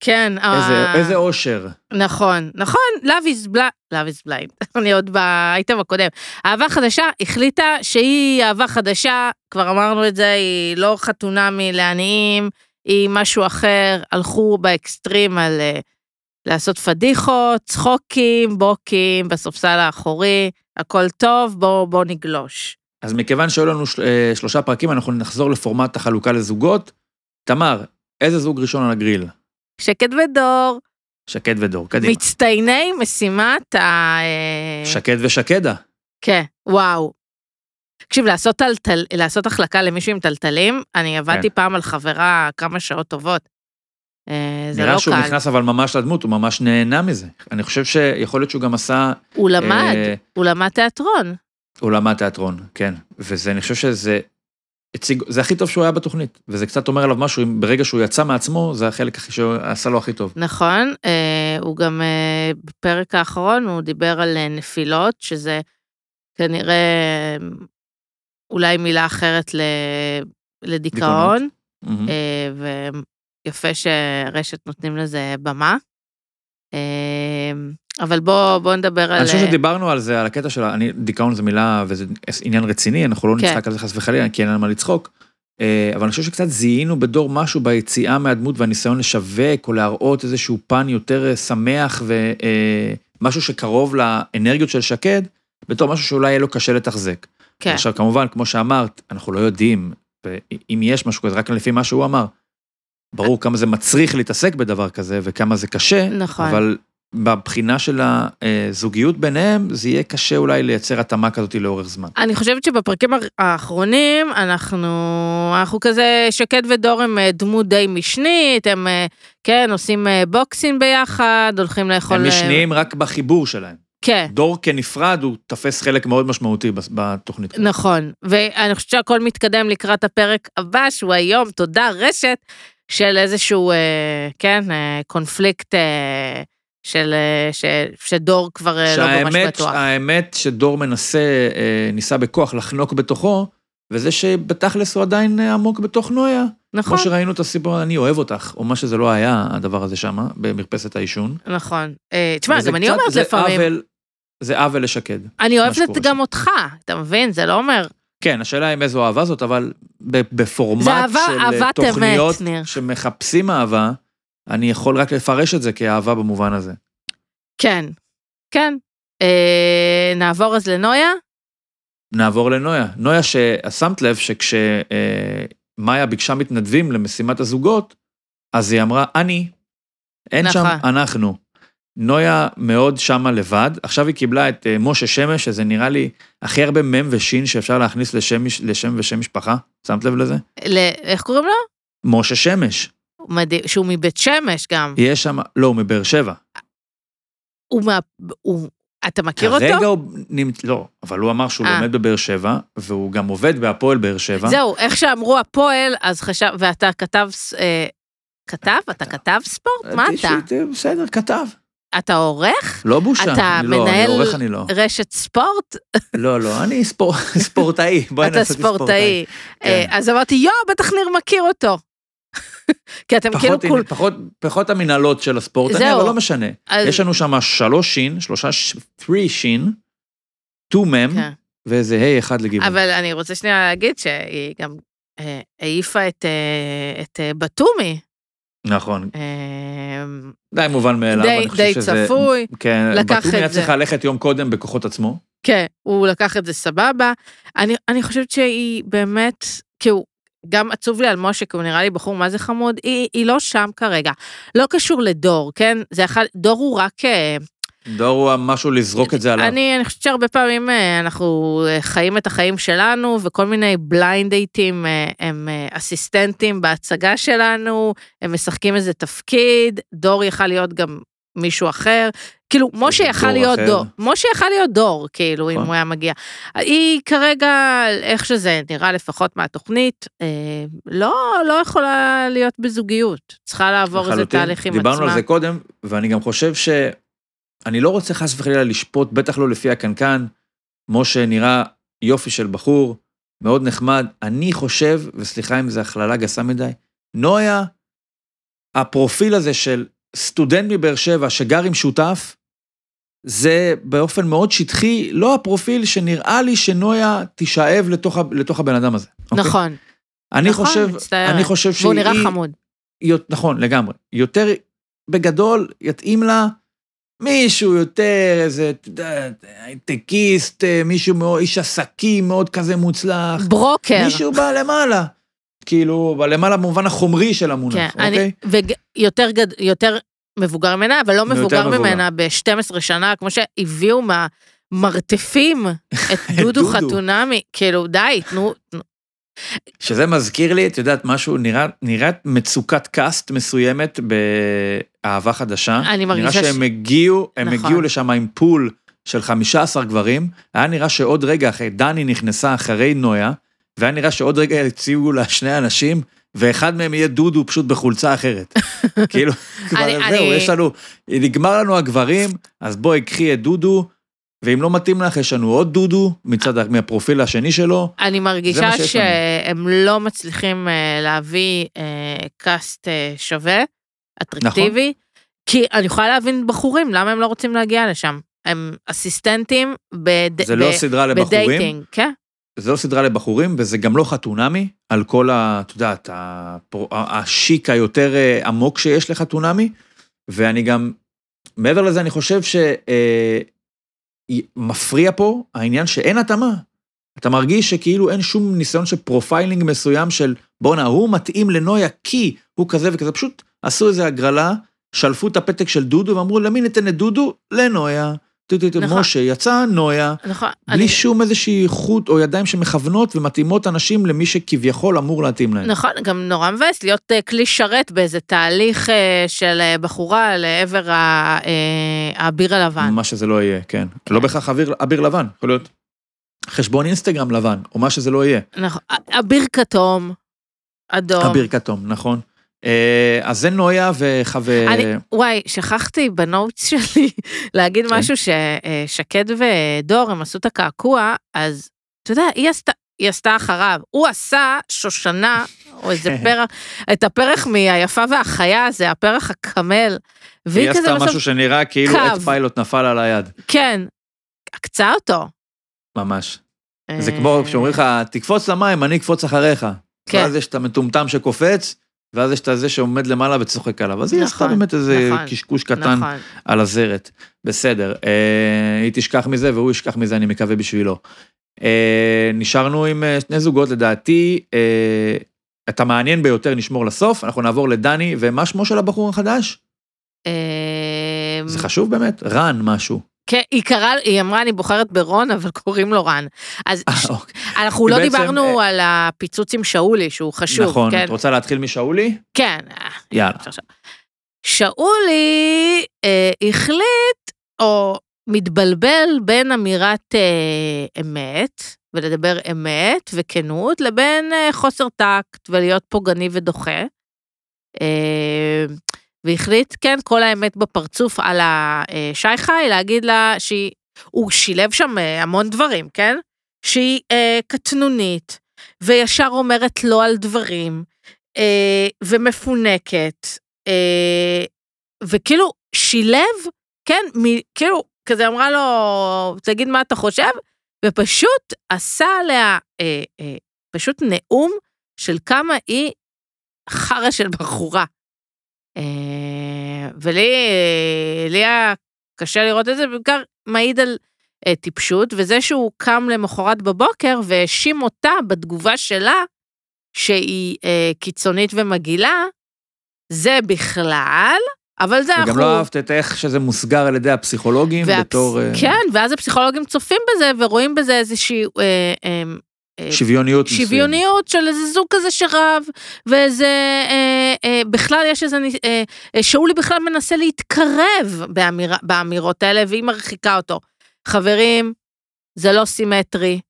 S2: כן.
S1: איזה,
S2: אה,
S1: איזה אושר.
S2: נכון, נכון, Love is blind, Love is blind, אני עוד באייטם הקודם. אהבה חדשה החליטה שהיא אהבה חדשה, כבר אמרנו את זה, היא לא חתונמי לעניים, היא משהו אחר, הלכו באקסטרים על אה, לעשות פדיחות, צחוקים, בוקים, בספסל האחורי, הכל טוב, בואו בוא נגלוש.
S1: אז מכיוון שהיו לנו של, אה, שלושה פרקים, אנחנו נחזור לפורמט החלוקה לזוגות. תמר, איזה זוג ראשון על הגריל?
S2: שקד ודור,
S1: שקד ודור, קדימה.
S2: מצטייני משימת ה... אה,
S1: שקד ושקדה.
S2: כן, וואו. תקשיב, לעשות, טלטל, לעשות החלקה למישהו עם טלטלים, אני עבדתי
S1: כן.
S2: פעם על חברה כמה שעות טובות. אה, זה
S1: נראה
S2: לא
S1: שהוא
S2: קל.
S1: נכנס אבל ממש לדמות, הוא ממש נהנה מזה. אני חושב שיכול להיות שהוא גם עשה...
S2: הוא למד,
S1: אה,
S2: הוא למד תיאטרון.
S1: הוא למד תיאטרון, כן. וזה, אני חושב שזה... הציג, זה הכי טוב שהוא היה בתוכנית, וזה קצת אומר עליו משהו, אם ברגע שהוא יצא מעצמו, זה החלק הכי שעשה לו הכי טוב.
S2: נכון, אה, הוא גם אה, בפרק האחרון, הוא דיבר על אה, נפילות, שזה כנראה אה, אולי מילה אחרת ל, לדיכאון, ויפה שרשת נותנים לזה במה. אבל בוא, בוא נדבר על...
S1: אני חושב
S2: אה,
S1: שדיברנו על זה, על הקטע של, אני, דיכאון זה מילה וזה עניין רציני, אנחנו לא
S2: כן.
S1: נצחק על זה חס וחלילה, כי אין על מה לצחוק. אה, אבל אני חושב שקצת זיהינו בדור משהו ביציאה מהדמות והניסיון לשווק או להראות איזשהו פן יותר אה, שמח ומשהו שקרוב לאנרגיות של שקד, בתור משהו שאולי יהיה לו קשה לתחזק.
S2: כן.
S1: עכשיו כמובן, כמו שאמרת, אנחנו לא יודעים, ואם יש משהו כזה, רק לפי מה שהוא אמר, ברור כמה זה מצריך להתעסק בדבר כזה וכמה זה קשה,
S2: נכון.
S1: אבל בבחינה של הזוגיות ביניהם, זה יהיה קשה אולי לייצר התאמה כזאת לאורך זמן.
S2: אני חושבת שבפרקים האחרונים אנחנו, אנחנו כזה, שקד ודור הם אה, דמות די משנית, הם אה, כן עושים אה, בוקסים ביחד, הולכים לאכול...
S1: הם משניים רק בחיבור שלהם.
S2: כן,
S1: דור כנפרד הוא תופס חלק מאוד משמעותי בתוכנית.
S2: נכון. ואני חושבת שהכל מתקדם לקראת הפרק הבא, שהוא היום, תודה רשת, של איזשהו, כן, קונפליקט של, אה, ש, שדור כבר אה, לא ממש
S1: שהאמת,
S2: בטוח.
S1: האמת שדור מנסה, אה, ניסה בכוח לחנוק בתוכו, וזה שבתכלס הוא עדיין עמוק בתוך נויה.
S2: נכון,
S1: כמו שראינו את הסיפור, אני אוהב אותך, או מה שזה לא היה, הדבר הזה שם, במרפסת העישון.
S2: נכון. תשמע, גם אני אומרת
S1: זה
S2: לפעמים,
S1: עוול- זה עוול לשקד.
S2: אני אוהבת
S1: שקורה
S2: גם. אותך, אתה מבין? זה לא אומר...
S1: כן, השאלה עם איזו אהבה זאת, אבל בפורמט
S2: אהבה-
S1: של
S2: אמת,
S1: תוכניות
S2: ניר.
S1: שמחפשים אהבה, אני יכול רק לפרש את זה כאהבה במובן הזה.
S2: כן, כן. אה, נעבור אז לנויה?
S1: נעבור לנויה. נויה, ששמת לב שכשמאיה ביקשה מתנדבים למשימת הזוגות, אז היא אמרה, אני. אין
S2: נכון.
S1: שם אנחנו. נויה מאוד שמה לבד, עכשיו היא קיבלה את אה, משה שמש, שזה נראה לי הכי הרבה מ' וש' שאפשר להכניס לשם, לשם ושם משפחה, שמת לב לזה?
S2: ל... איך קוראים לו?
S1: משה שמש.
S2: מדהים, שהוא מבית שמש גם.
S1: יש שם, לא, הוא מבאר שבע.
S2: הוא מה... הוא... אתה מכיר
S1: כרגע
S2: אותו?
S1: הוא נמצא, לא, אבל הוא אמר שהוא
S2: אה.
S1: לומד בבאר שבע, והוא גם עובד בהפועל באר שבע.
S2: זהו, איך שאמרו הפועל, אז חשב... ואתה כתב... אה, כתב? אתה כתב ספורט? מה אתה?
S1: אה, בסדר, כתב.
S2: אתה עורך?
S1: לא בושה.
S2: אתה
S1: לא,
S2: מנהל-
S1: עורך לא.
S2: רשת ספורט?
S1: לא, לא, אני ספור- ספורטאי. בואי
S2: אתה
S1: נעשה
S2: ספורטאי. אה,
S1: כן.
S2: אז אמרתי, יואו, בטח ניר מכיר אותו. כי אתם כאילו
S1: פחות,
S2: כול...
S1: פחות, פחות המנהלות של הספורט, אני,
S2: זהו.
S1: אבל לא משנה.
S2: אז-
S1: יש לנו שם שלוש שין, שלושה, ש- three שין, two מם,
S2: כן.
S1: ואיזה ה' אחד לגיוון.
S2: אבל אני רוצה שנייה להגיד שהיא גם אה, העיפה את, אה, את אה, בתומי.
S1: נכון,
S2: אה,
S1: די מובן מאליו,
S2: די,
S1: אני חושב
S2: די
S1: שזה...
S2: צפוי.
S1: כן, בתומי היה. צריך ללכת יום קודם בכוחות עצמו.
S2: כן, הוא לקח את זה סבבה. אני, אני חושבת שהיא באמת, כאילו, גם עצוב לי על משה, כי הוא נראה לי בחור מה זה חמוד, היא, היא לא שם כרגע. לא קשור לדור, כן? זה אחד, דור הוא רק... אה,
S1: דור הוא משהו לזרוק את זה עליו.
S2: אני, אני חושבת שהרבה פעמים אה, אנחנו אה, חיים את החיים שלנו, וכל מיני בליינד דייטים אה, הם אסיסטנטים בהצגה שלנו, הם משחקים איזה תפקיד, דור יכל להיות גם מישהו אחר. כאילו, משה יכל להיות. דור, משה יכל להיות דור, כאילו, אם
S1: נכון.
S2: הוא היה מגיע. היא כרגע, איך שזה נראה לפחות מהתוכנית, אה, לא, לא יכולה להיות בזוגיות. צריכה לעבור איזה. תהליך עם עצמה.
S1: דיברנו על זה קודם, ואני גם חושב ש... אני לא רוצה חס וחלילה לשפוט, בטח לא לפי הקנקן. משה נראה יופי של בחור, מאוד נחמד. אני חושב, וסליחה אם זו הכללה גסה מדי, נויה, הפרופיל הזה של סטודנט מבאר שבע שגר עם שותף, זה באופן מאוד שטחי, לא הפרופיל שנראה לי שנויה תישאב לתוך, לתוך הבן אדם הזה. אוקיי?
S2: נכון,
S1: אני
S2: נכון,
S1: חושב,
S2: מצטערת.
S1: אני חושב שהיא...
S2: והוא נראה חמוד.
S1: יות- נכון, לגמרי. יותר, בגדול, יתאים לה מישהו יותר, איזה, אתה יודע, הייטקיסט, אה, מישהו מאוד, איש עסקים מאוד כזה מוצלח.
S2: ברוקר.
S1: מישהו בא למעלה. כאילו, למעלה במובן החומרי של המונח,
S2: כן,
S1: אוקיי?
S2: ויותר גד, יותר מבוגר ממנה, אבל לא מבוגר. ממנה ב-12 שנה, כמו שהביאו מהמרתפים את דודו. חתונמי, כאילו די, תנו,
S1: שזה מזכיר לי, את יודעת, משהו, נראה, נראית מצוקת cast מסוימת באהבה חדשה.
S2: אני מרגישה
S1: נראה
S2: ש-
S1: שהם הגיעו, הם
S2: נכון.
S1: הגיעו לשם עם pool של 15 גברים, היה נראה שעוד רגע אחרי, דני נכנסה אחרי נויה, והיה נראה שעוד רגע הציעו לה שני אנשים, ואחד מהם יהיה דודו פשוט בחולצה אחרת. כאילו, כבר
S2: אני-
S1: זהו,
S2: אני-
S1: יש לנו, נגמר לנו הגברים, אז בואי קחי את דודו, ואם לא מתאים לך, יש לנו עוד דודו, מצד, מהפרופיל השני שלו.
S2: אני מרגישה. שהם לא מצליחים אה, להביא אה, cast אה, שווה, אטרקטיבי, כי אני יכולה להבין בחורים, למה הם לא רוצים להגיע לשם. הם אסיסטנטים בד-
S1: זה לא סדרה לבחורים,
S2: ב dating, כן?
S1: זה לא סדרה לבחורים, וזה גם לא חתונמי, על כל ה... את יודעת, השיק היותר אה, עמוק שיש לחתונמי, ואני גם, מעבר לזה, אני חושב שמפריע פה העניין שאין התאמה. אתה מרגיש שכאילו אין שום ניסיון של profiling מסוים של בואנה, הוא מתאים לנויה כי הוא כזה וכזה, פשוט עשו איזה הגרלה, שלפו את הפתק של דודו ואמרו למי ניתן את דודו? לנויה.
S2: נכון.
S1: משה יצא, נויה,
S2: נכון.
S1: בלי
S2: אני-
S1: שום איזושהי חוט או ידיים שמכוונות ומתאימות אנשים למי שכביכול אמור להתאים להם.
S2: נכון, גם נורא מבאס להיות אה, כלי שרת באיזה תהליך אה, של אה, בחורה לעבר האביר הלבן.
S1: מה שזה לא יהיה, כן. לא בהכרח אביר, אביר לבן, יכול להיות חשבון אינסטגרם לבן, או מה שזה לא יהיה.
S2: נכון, אביר כתום, אדום.
S1: אביר כתום, נכון. אה, אז זה נויה וחבר...
S2: אני, וואי, שכחתי בנוטס שלי להגיד
S1: כן.
S2: משהו ששקד ודור, הם עשו את הקעקוע, אז אתה יודע, היא עשתה, היא עשתה אחריו. הוא עשה שושנה, או איזה פרח, את הפרח מהיפה והחיה, זה הפרח הקמל.
S1: היא עשתה
S2: בסוף,
S1: משהו שנראה כאילו
S2: קו.
S1: עץ פיילוט נפל על היד,
S2: כן, עקצה אותו.
S1: ממש. זה כמו שאומרים לך, תקפוץ למים, אני אקפוץ אחריך.
S2: כן.
S1: ואז יש את המטומטם שקופץ, ואז יש את זה שעומד למעלה וצוחק עליו. אז היא עשתה
S2: נכון,
S1: באמת איזה
S2: נכון,
S1: קשקוש קטן
S2: נכון.
S1: על הזרת. בסדר, אה, היא תשכח מזה והוא ישכח מזה, אני מקווה בשבילו. אה, נשארנו עם אה, שני זוגות, לדעתי, את המעניין ביותר נשמור לסוף, אנחנו נעבור לדני, ומה שמו של הבחור החדש? זה חשוב באמת? רן משהו.
S2: כן, היא קראה, היא אמרה, אני בוחרת ברון, אבל קוראים לו רן. אז
S1: אה, אוקיי.
S2: אנחנו לא דיברנו על הפיצוץ עם שאולי, שהוא חשוב,
S1: נכון,
S2: כן?
S1: את רוצה להתחיל משאולי?
S2: כן.
S1: יאללה.
S2: עכשיו. שאולי אה, החליט, או מתבלבל בין אמירת אה, אמת, ולדבר אמת וכנות, לבין אה, חוסר טקט ולהיות פוגעני ודוחה. והחליט, כן, כל האמת בפרצוף על השי-חי, להגיד לה שהיא, הוא שילב שם אה, המון דברים, כן? שהיא אה, קטנונית, וישר אומרת לא על דברים, אה, ומפונקת, אה, וכאילו שילב, כן, מ, כאילו, כזה אמרה לו, תגיד מה אתה חושב, ופשוט עשה עליה אה, אה, פשוט נאום של כמה היא חרא של בחורה. אה, ולי לי היה קשה לראות את זה, בעיקר מעיד על אה, טיפשות, וזה שהוא קם למחרת בבוקר והאשים אותה בתגובה שלה, שהיא אה, קיצונית ומגעילה, זה בכלל, אבל זה אנחנו...
S1: וגם לא אהבת את איך שזה מוסגר על ידי הפסיכולוגים
S2: והפס-
S1: בתור
S2: כן, ואז הפסיכולוגים צופים בזה ורואים בזה איזושהי... אה, אה, אה,
S1: שוויוניות.
S2: שוויוניות של איזה זוג כזה שרב, ואיזה, אה, אה, בכלל יש איזה, אה, אה, שאולי בכלל מנסה להתקרב באמיר, באמירות האלה, והיא מרחיקה אותו. חברים, זה לא סימטרי,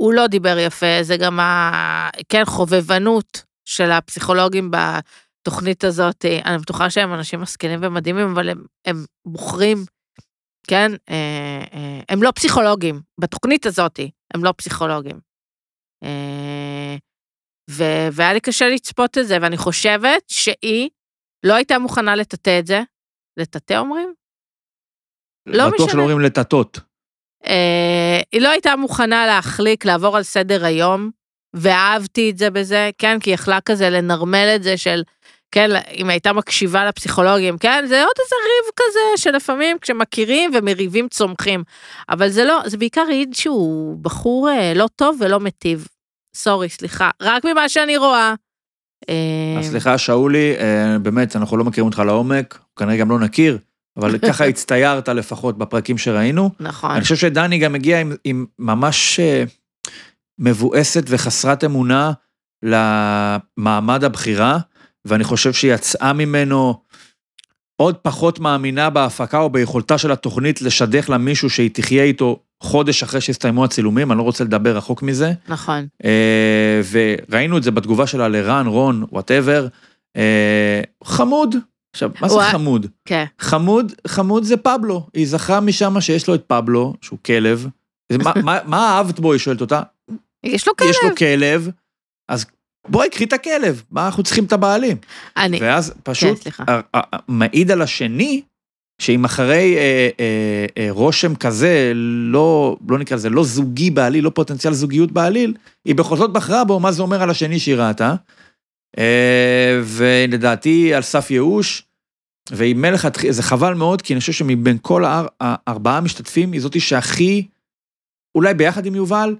S2: הוא לא דיבר יפה, זה גם ה... כן, חובבנות של הפסיכולוגים בתוכנית הזאת. אה, אני בטוחה שהם אנשים משכילים ומדהימים, אבל הם, הם בוחרים, כן, אה, אה, הם לא פסיכולוגים, בתוכנית הזאת הם לא פסיכולוגים. אה, ו- והיה לי קשה לצפות את זה, ואני חושבת שהיא לא הייתה מוכנה לטאטא את זה. לטאטא אומרים? לא
S1: בטוח
S2: משנה.
S1: שלא אומרים לטאטות.
S2: אה, היא לא הייתה מוכנה להחליק, לעבור על סדר היום, ואהבתי את זה בזה, כן, כי היא יכלה כזה לנרמל את זה של, כן, אם הייתה מקשיבה לפסיכולוגים, כן, זה עוד איזה ריב כזה שלפעמים כשמכירים ומריבים צומחים, אבל זה לא, זה בעיקר העיד שהוא בחור אה, לא טוב ולא מיטיב. sorry, סליחה, רק ממה שאני רואה. אה,
S1: סליחה, שאולי, אה, באמת, אנחנו לא מכירים אותך לעומק, כנראה גם לא נכיר, אבל ככה הצטיירת לפחות בפרקים שראינו.
S2: נכון.
S1: אני חושב שדני גם הגיע עם, עם ממש מבואסת וחסרת אמונה למעמד הבחירה, ואני חושב שהיא יצאה ממנו עוד פחות מאמינה בהפקה או ביכולתה של התוכנית לשדך לה מישהו שהיא תחיה איתו חודש אחרי שהסתיימו הצילומים, אני לא רוצה לדבר רחוק מזה.
S2: נכון.
S1: אה, וראינו את זה בתגובה שלה לרן, רון, whatever. חמוד. עכשיו, מה זה. חמוד?
S2: כן.
S1: חמוד, חמוד זה פבלו. היא זכרה משם שיש לו את פבלו, שהוא כלב. מה, מה, מה אהבת בו? היא שואלת אותה.
S2: יש לו כלב.
S1: יש לו כלב, אז בואי, קחי את הכלב, מה אנחנו צריכים את הבעלים?
S2: אני,
S1: ואז
S2: כן,
S1: פשוט מעיד על השני, שאם אחרי אה, אה, אה, רושם כזה, לא, לא נקרא לזה, לא זוגי בעליל, לא פוטנציאל זוגיות בעליל, היא בכל זאת בחרה בו, מה זה אומר על השני שהיא ראתה. אה, ולדעתי על סף ייאוש, והיא מלכתחילה, זה חבל מאוד, כי אני חושב שמבין כל האר, הארבעה המשתתפים, היא זאתי שהכי, אולי ביחד עם יובל,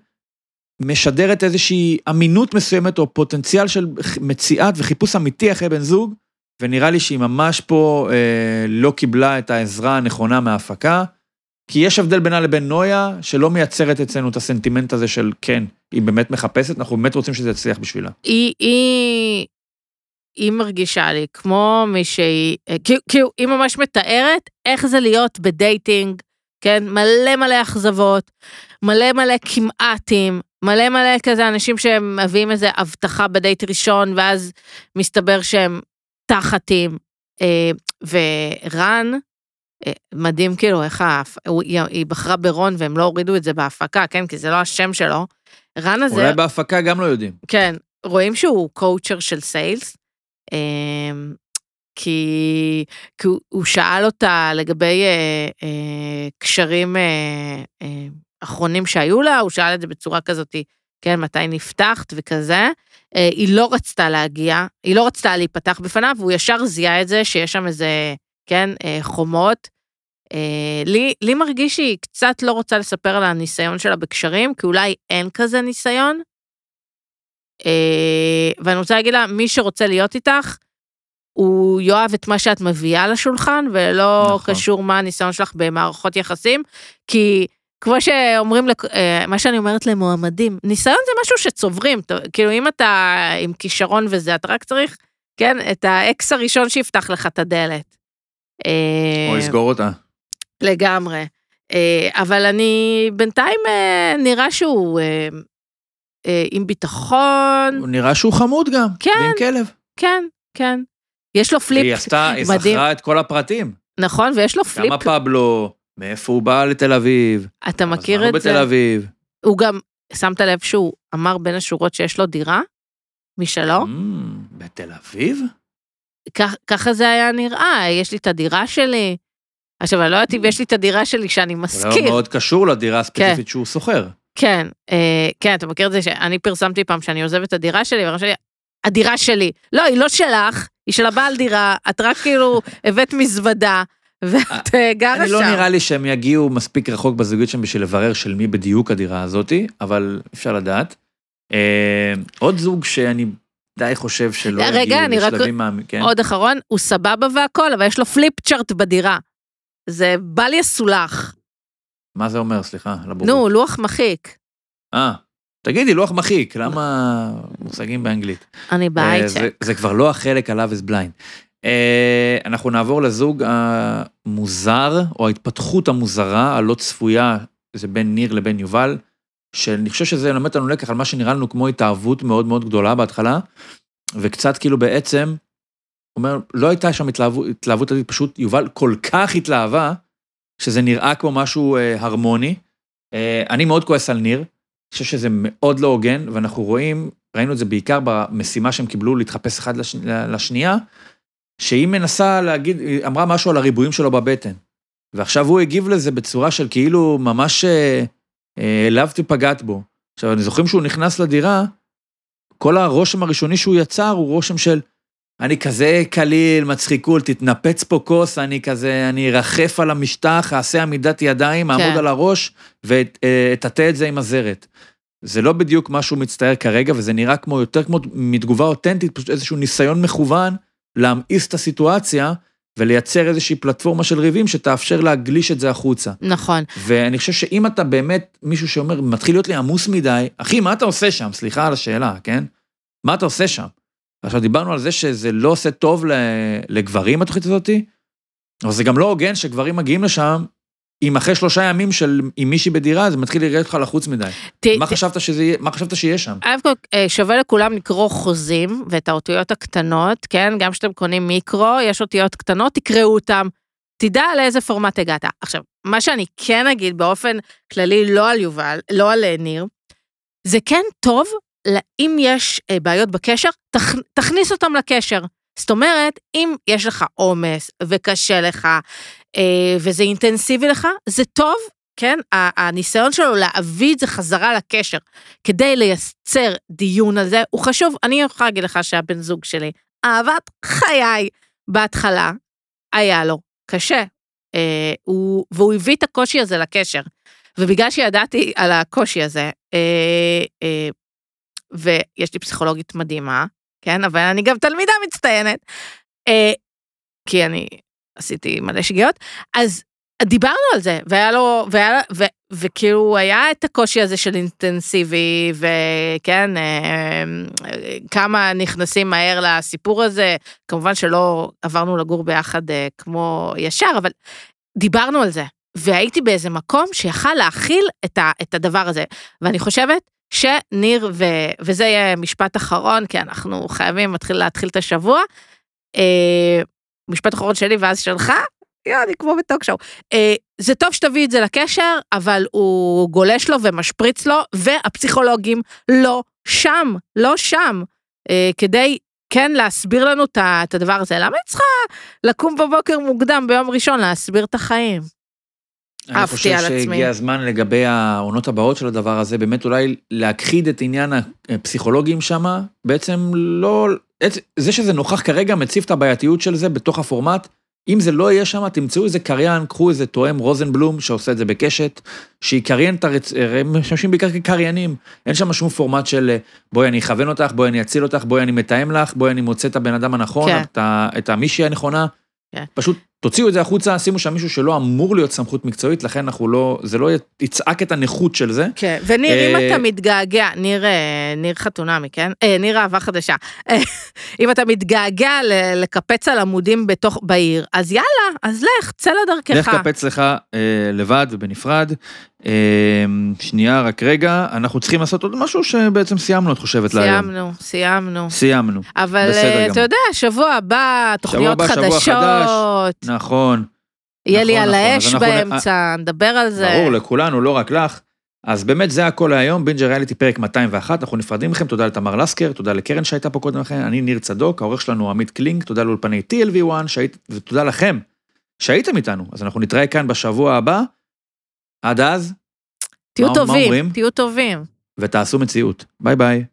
S1: משדרת איזושהי אמינות מסוימת או פוטנציאל של מציאת וחיפוש אמיתי אחרי בן זוג, ונראה לי שהיא ממש פה אה, לא קיבלה את העזרה הנכונה מההפקה, כי יש הבדל בינה לבין נויה, שלא מייצרת אצלנו את הסנטימנט הזה של כן, היא באמת מחפשת, אנחנו באמת רוצים שזה יצליח בשבילה.
S2: היא, היא, היא מרגישה לי כמו מישהי, אה, כאילו- כאילו, היא ממש מתארת איך זה להיות בדייטינג, כן? מלא מלא אכזבות, מלא מלא כמעטים, מלא מלא כזה אנשים שהם מביאים איזה הבטחה בדייט ראשון, ואז מסתבר שהם תחתים. אה, ורן, אה, מדהים כאילו איך ההפ- הוא- היא בחרה ברון והם לא הורידו את זה בהפקה, כן? כי זה לא השם שלו. רן הזה...
S1: אולי בהפקה גם לא יודעים.
S2: כן, רואים שהוא קואוצ'ר של סיילס, אמ, כי, כי הוא, הוא שאל אותה לגבי אה, אה, קשרים אה, אה, אחרונים שהיו לה, הוא שאל את זה בצורה כזאת, כן, מתי נפתחת וכזה. אה, היא לא רצתה להגיע, היא לא רצתה להיפתח בפניו, והוא ישר זיהה את זה שיש שם איזה, כן, אה, חומות. אה, לי, לי מרגיש שהיא קצת לא רוצה לספר על הניסיון שלה בקשרים, כי אולי אין כזה ניסיון. ואני רוצה להגיד לה, מי שרוצה להיות איתך, הוא יאהב את מה שאת מביאה לשולחן, ולא
S1: נכון.
S2: קשור מה הניסיון שלך במערכות יחסים, כי כמו שאומרים, אה, מה שאני אומרת למועמדים, ניסיון זה משהו שצוברים, כאילו אם אתה עם כישרון וזה, אתה רק צריך, כן, את האקס הראשון שיפתח לך את הדלת. אה,
S1: או לסגור אותה.
S2: לגמרי. אה, אבל אני, בינתיים אה, נראה שהוא עם ביטחון,
S1: הוא נראה שהוא חמוד גם.
S2: כן.
S1: ועם כלב.
S2: כן, כן. יש לו
S1: היא
S2: פליפ,
S1: עשתה, היא
S2: מדהים.
S1: זכרה את כל הפרטים.
S2: נכון, ויש לו פליפ,
S1: כמה פבלו, מאיפה הוא בא לתל אביב.
S2: אתה מכיר
S1: זמן הוא
S2: את זה?
S1: בתל אביב.
S2: הוא גם, שמת לב שהוא אמר בין השורות שיש לו דירה משלו?
S1: אמ, בתל אביב?
S2: כך- ככה זה היה נראה, יש לי את הדירה שלי. עכשיו, אני לא יודעת אם יש לי את הדירה שלי שאני
S1: זה
S2: משכיר.
S1: לא מאוד קשור לדירה הספציפית שהוא שוכר.
S2: כן, אה, כן, אתה מכיר את זה שאני פרסמתי פעם שאני עוזבת את הדירה שלי, ואמרתי לי, הדירה שלי. לא, היא לא שלך, היא של הבעל דירה, את רק כאילו הבאת מזוודה, ואת אה, גרה שם.
S1: אני לא נראה לי שהם יגיעו מספיק רחוק בזוגיות שם בשביל לברר של מי בדיוק הדירה הזאתי, אבל אפשר לדעת. אה, עוד זוג שאני די חושב שלא יגיעו לשלבים מה... כן.
S2: עוד אחרון, הוא סבבה והכל, אבל יש לו פליפ צ'ארט בדירה. זה בל יסולח.
S1: מה זה אומר, סליחה, לבורות.
S2: נו, לוח מחיק.
S1: אה, תגידי, לוח מחיק, למה מושגים באנגלית?
S2: אני
S1: אה,
S2: בהייטק.
S1: זה, זה כבר לא החלק עליו is blind. אה, אנחנו נעבור לזוג המוזר, או ההתפתחות המוזרה, הלא צפויה, זה בין ניר לבין יובל, שאני חושב שזה ילמד אותנו לקח על מה שנראה לנו כמו התאהבות מאוד מאוד גדולה בהתחלה, וקצת כאילו בעצם, אומר, לא הייתה שם התלהבות, התלהבות פשוט יובל כל כך התלהבה, שזה נראה כמו משהו אה, הרמוני. אה, אני מאוד כועס על ניר, אני חושב שזה מאוד לא הוגן, ואנחנו רואים, ראינו את זה בעיקר במשימה שהם קיבלו להתחפש אחד לש, לשנייה, שהיא מנסה להגיד, היא אמרה משהו על הריבועים שלו בבטן. ועכשיו הוא הגיב לזה בצורה של כאילו ממש אה, אה, העלבתי פגעת בו. עכשיו, אני זוכרים שהוא נכנס לדירה, כל הרושם הראשוני שהוא יצר הוא רושם של, אני כזה קליל, מצחיקול, תתנפץ פה כוס, אני כזה, אני ארחף על המשטח, אעשה עמידת ידיים, אעמוד
S2: כן.
S1: על הראש ואטאטא את זה עם הזרת. זה לא בדיוק מה שהוא מצטייר כרגע, וזה נראה כמו, יותר כמו מתגובה אותנטית, פשוט איזשהו ניסיון מכוון להמאיס את הסיטואציה ולייצר איזושהי פלטפורמה של ריבים שתאפשר להגליש את זה החוצה.
S2: נכון.
S1: ואני חושב שאם אתה באמת מישהו שאומר, מתחיל להיות לי עמוס מדי, אחי, מה אתה עושה שם? סליחה על השאלה, כן? מה אתה עושה שם? עכשיו, דיברנו על זה שזה לא עושה טוב לגברים, התוכנית הזאתי, אבל זה גם לא הוגן שגברים מגיעים לשם, אם אחרי שלושה ימים של עם מישהי בדירה, זה מתחיל לראות אותך לחוץ מדי.
S2: ת-
S1: מה
S2: ת-
S1: חשבת שזה יהיה, מה חשבת שיהיה שם?
S2: אה, שווה לכולם לקרוא חוזים ואת האותיות הקטנות, כן? גם כשאתם קונים מיקרו, יש אותיות קטנות, תקראו אותם. תדע לאיזה פורמט הגעת. עכשיו, מה שאני כן אגיד באופן כללי, לא על יובל, לא על אה, ניר, זה כן טוב, אם יש אה, בעיות בקשר, תכ, תכניס אותם לקשר. זאת אומרת, אם יש לך עומס וקשה לך, וזה אינטנסיבי לך, זה טוב, כן? הניסיון שלו להביא את זה חזרה לקשר. כדי לייצר דיון על זה, הוא חשוב. אני יכולה להגיד לך שהבן זוג שלי, אהבת חיי, בהתחלה, היה לו קשה. אה, הוא, והוא הביא את הקושי הזה לקשר. ובגלל שידעתי על הקושי הזה, אה, אה, ויש לי פסיכולוגית מדהימה, כן, אבל אני גם תלמידה מצטיינת, אה, כי אני עשיתי מלא שגיאות, אז דיברנו על זה, והיה לו, והיה, ו, וכאילו היה את הקושי הזה של אינטנסיבי, וכן, אה, כמה נכנסים מהר לסיפור הזה, כמובן שלא עברנו לגור ביחד אה, כמו ישר, אבל דיברנו על זה, והייתי באיזה מקום שיכל להכיל את, ה, את הדבר הזה, ואני חושבת שניר, ו, וזה יהיה משפט אחרון, כי אנחנו חייבים להתחיל, את השבוע, אה, משפט אחרון שלי ואז שלך, יואו, אני כמו בטוק שואו. אה, זה טוב שתביא את זה לקשר, אבל הוא גולש לו ומשפריץ לו, והפסיכולוגים לא שם, לא שם, אה, כדי כן להסביר לנו את הדבר הזה. למה היא צריכה לקום בבוקר מוקדם ביום ראשון להסביר את החיים?
S1: אני
S2: עפתי
S1: חושב
S2: על עצמי.
S1: שהגיע הזמן לגבי העונות הבאות של הדבר הזה, באמת אולי להכחיד את עניין הפסיכולוגים שם, בעצם לא, זה שזה נוכח כרגע מציף את הבעייתיות של זה בתוך הפורמט, אם זה לא יהיה שם, תמצאו איזה קריין, קחו איזה תואם רוזנבלום שעושה את זה בקשת, שיקריין את הרצ... הם משמשים בעיקר כקריינים. אין שם שום פורמט של בואי אני אכוון אותך, בואי אני אציל אותך, בואי אני מתאם לך, בואי אני מוצא את הבן אדם הנכון,
S2: כן.
S1: את, ה... את המישהי הנכונה.
S2: כן.
S1: פשוט תוציאו את זה החוצה, שימו שם מישהו שלא אמור להיות סמכות מקצועית, לכן אנחנו לא, זה לא יצעק את הנכות של זה.
S2: כן, וניר, אם
S1: אה,
S2: אתה מתגעגע, ניר, אה, ניר חתונמי, כן? אה, ניר אהבה חדשה. אם אתה מתגעגע לקפץ על עמודים בתוך, בעיר, אז יאללה, אז לך, צא לדרכך.
S1: לך קפץ לך לבד ובנפרד. שנייה, רק רגע, אנחנו צריכים לעשות עוד משהו שבעצם סיימנו, את חושבת, להיום.
S2: סיימנו, סיימנו.
S1: סיימנו.
S2: אבל. אתה יודע, שבוע הבא, תוכניות
S1: הבא, שבוע
S2: חדשות,
S1: נכון,
S2: יהיה לי
S1: נכון,
S2: על
S1: נכון.
S2: האש
S1: נ-
S2: באמצע, נדבר על זה.
S1: ברור, לכולנו, לא רק לך. אז באמת זה הכל להיום, בינג' ריאליטי פרק 201, אנחנו נפרדים מכם, תודה לתמר לסקר, תודה לקרן שהייתה פה קודם לכן, אני ניר צדוק, העורך שלנו עמית קלינג, תודה לאולפני TLV1, שהיית, ותודה לכם שהייתם איתנו, אז אנחנו נתראה כאן בשבוע הבא, עד אז,
S2: תהיו
S1: מה- מה אומרים?
S2: טובים, תהיו טובים.
S1: ותעשו מציאות. ביי ביי.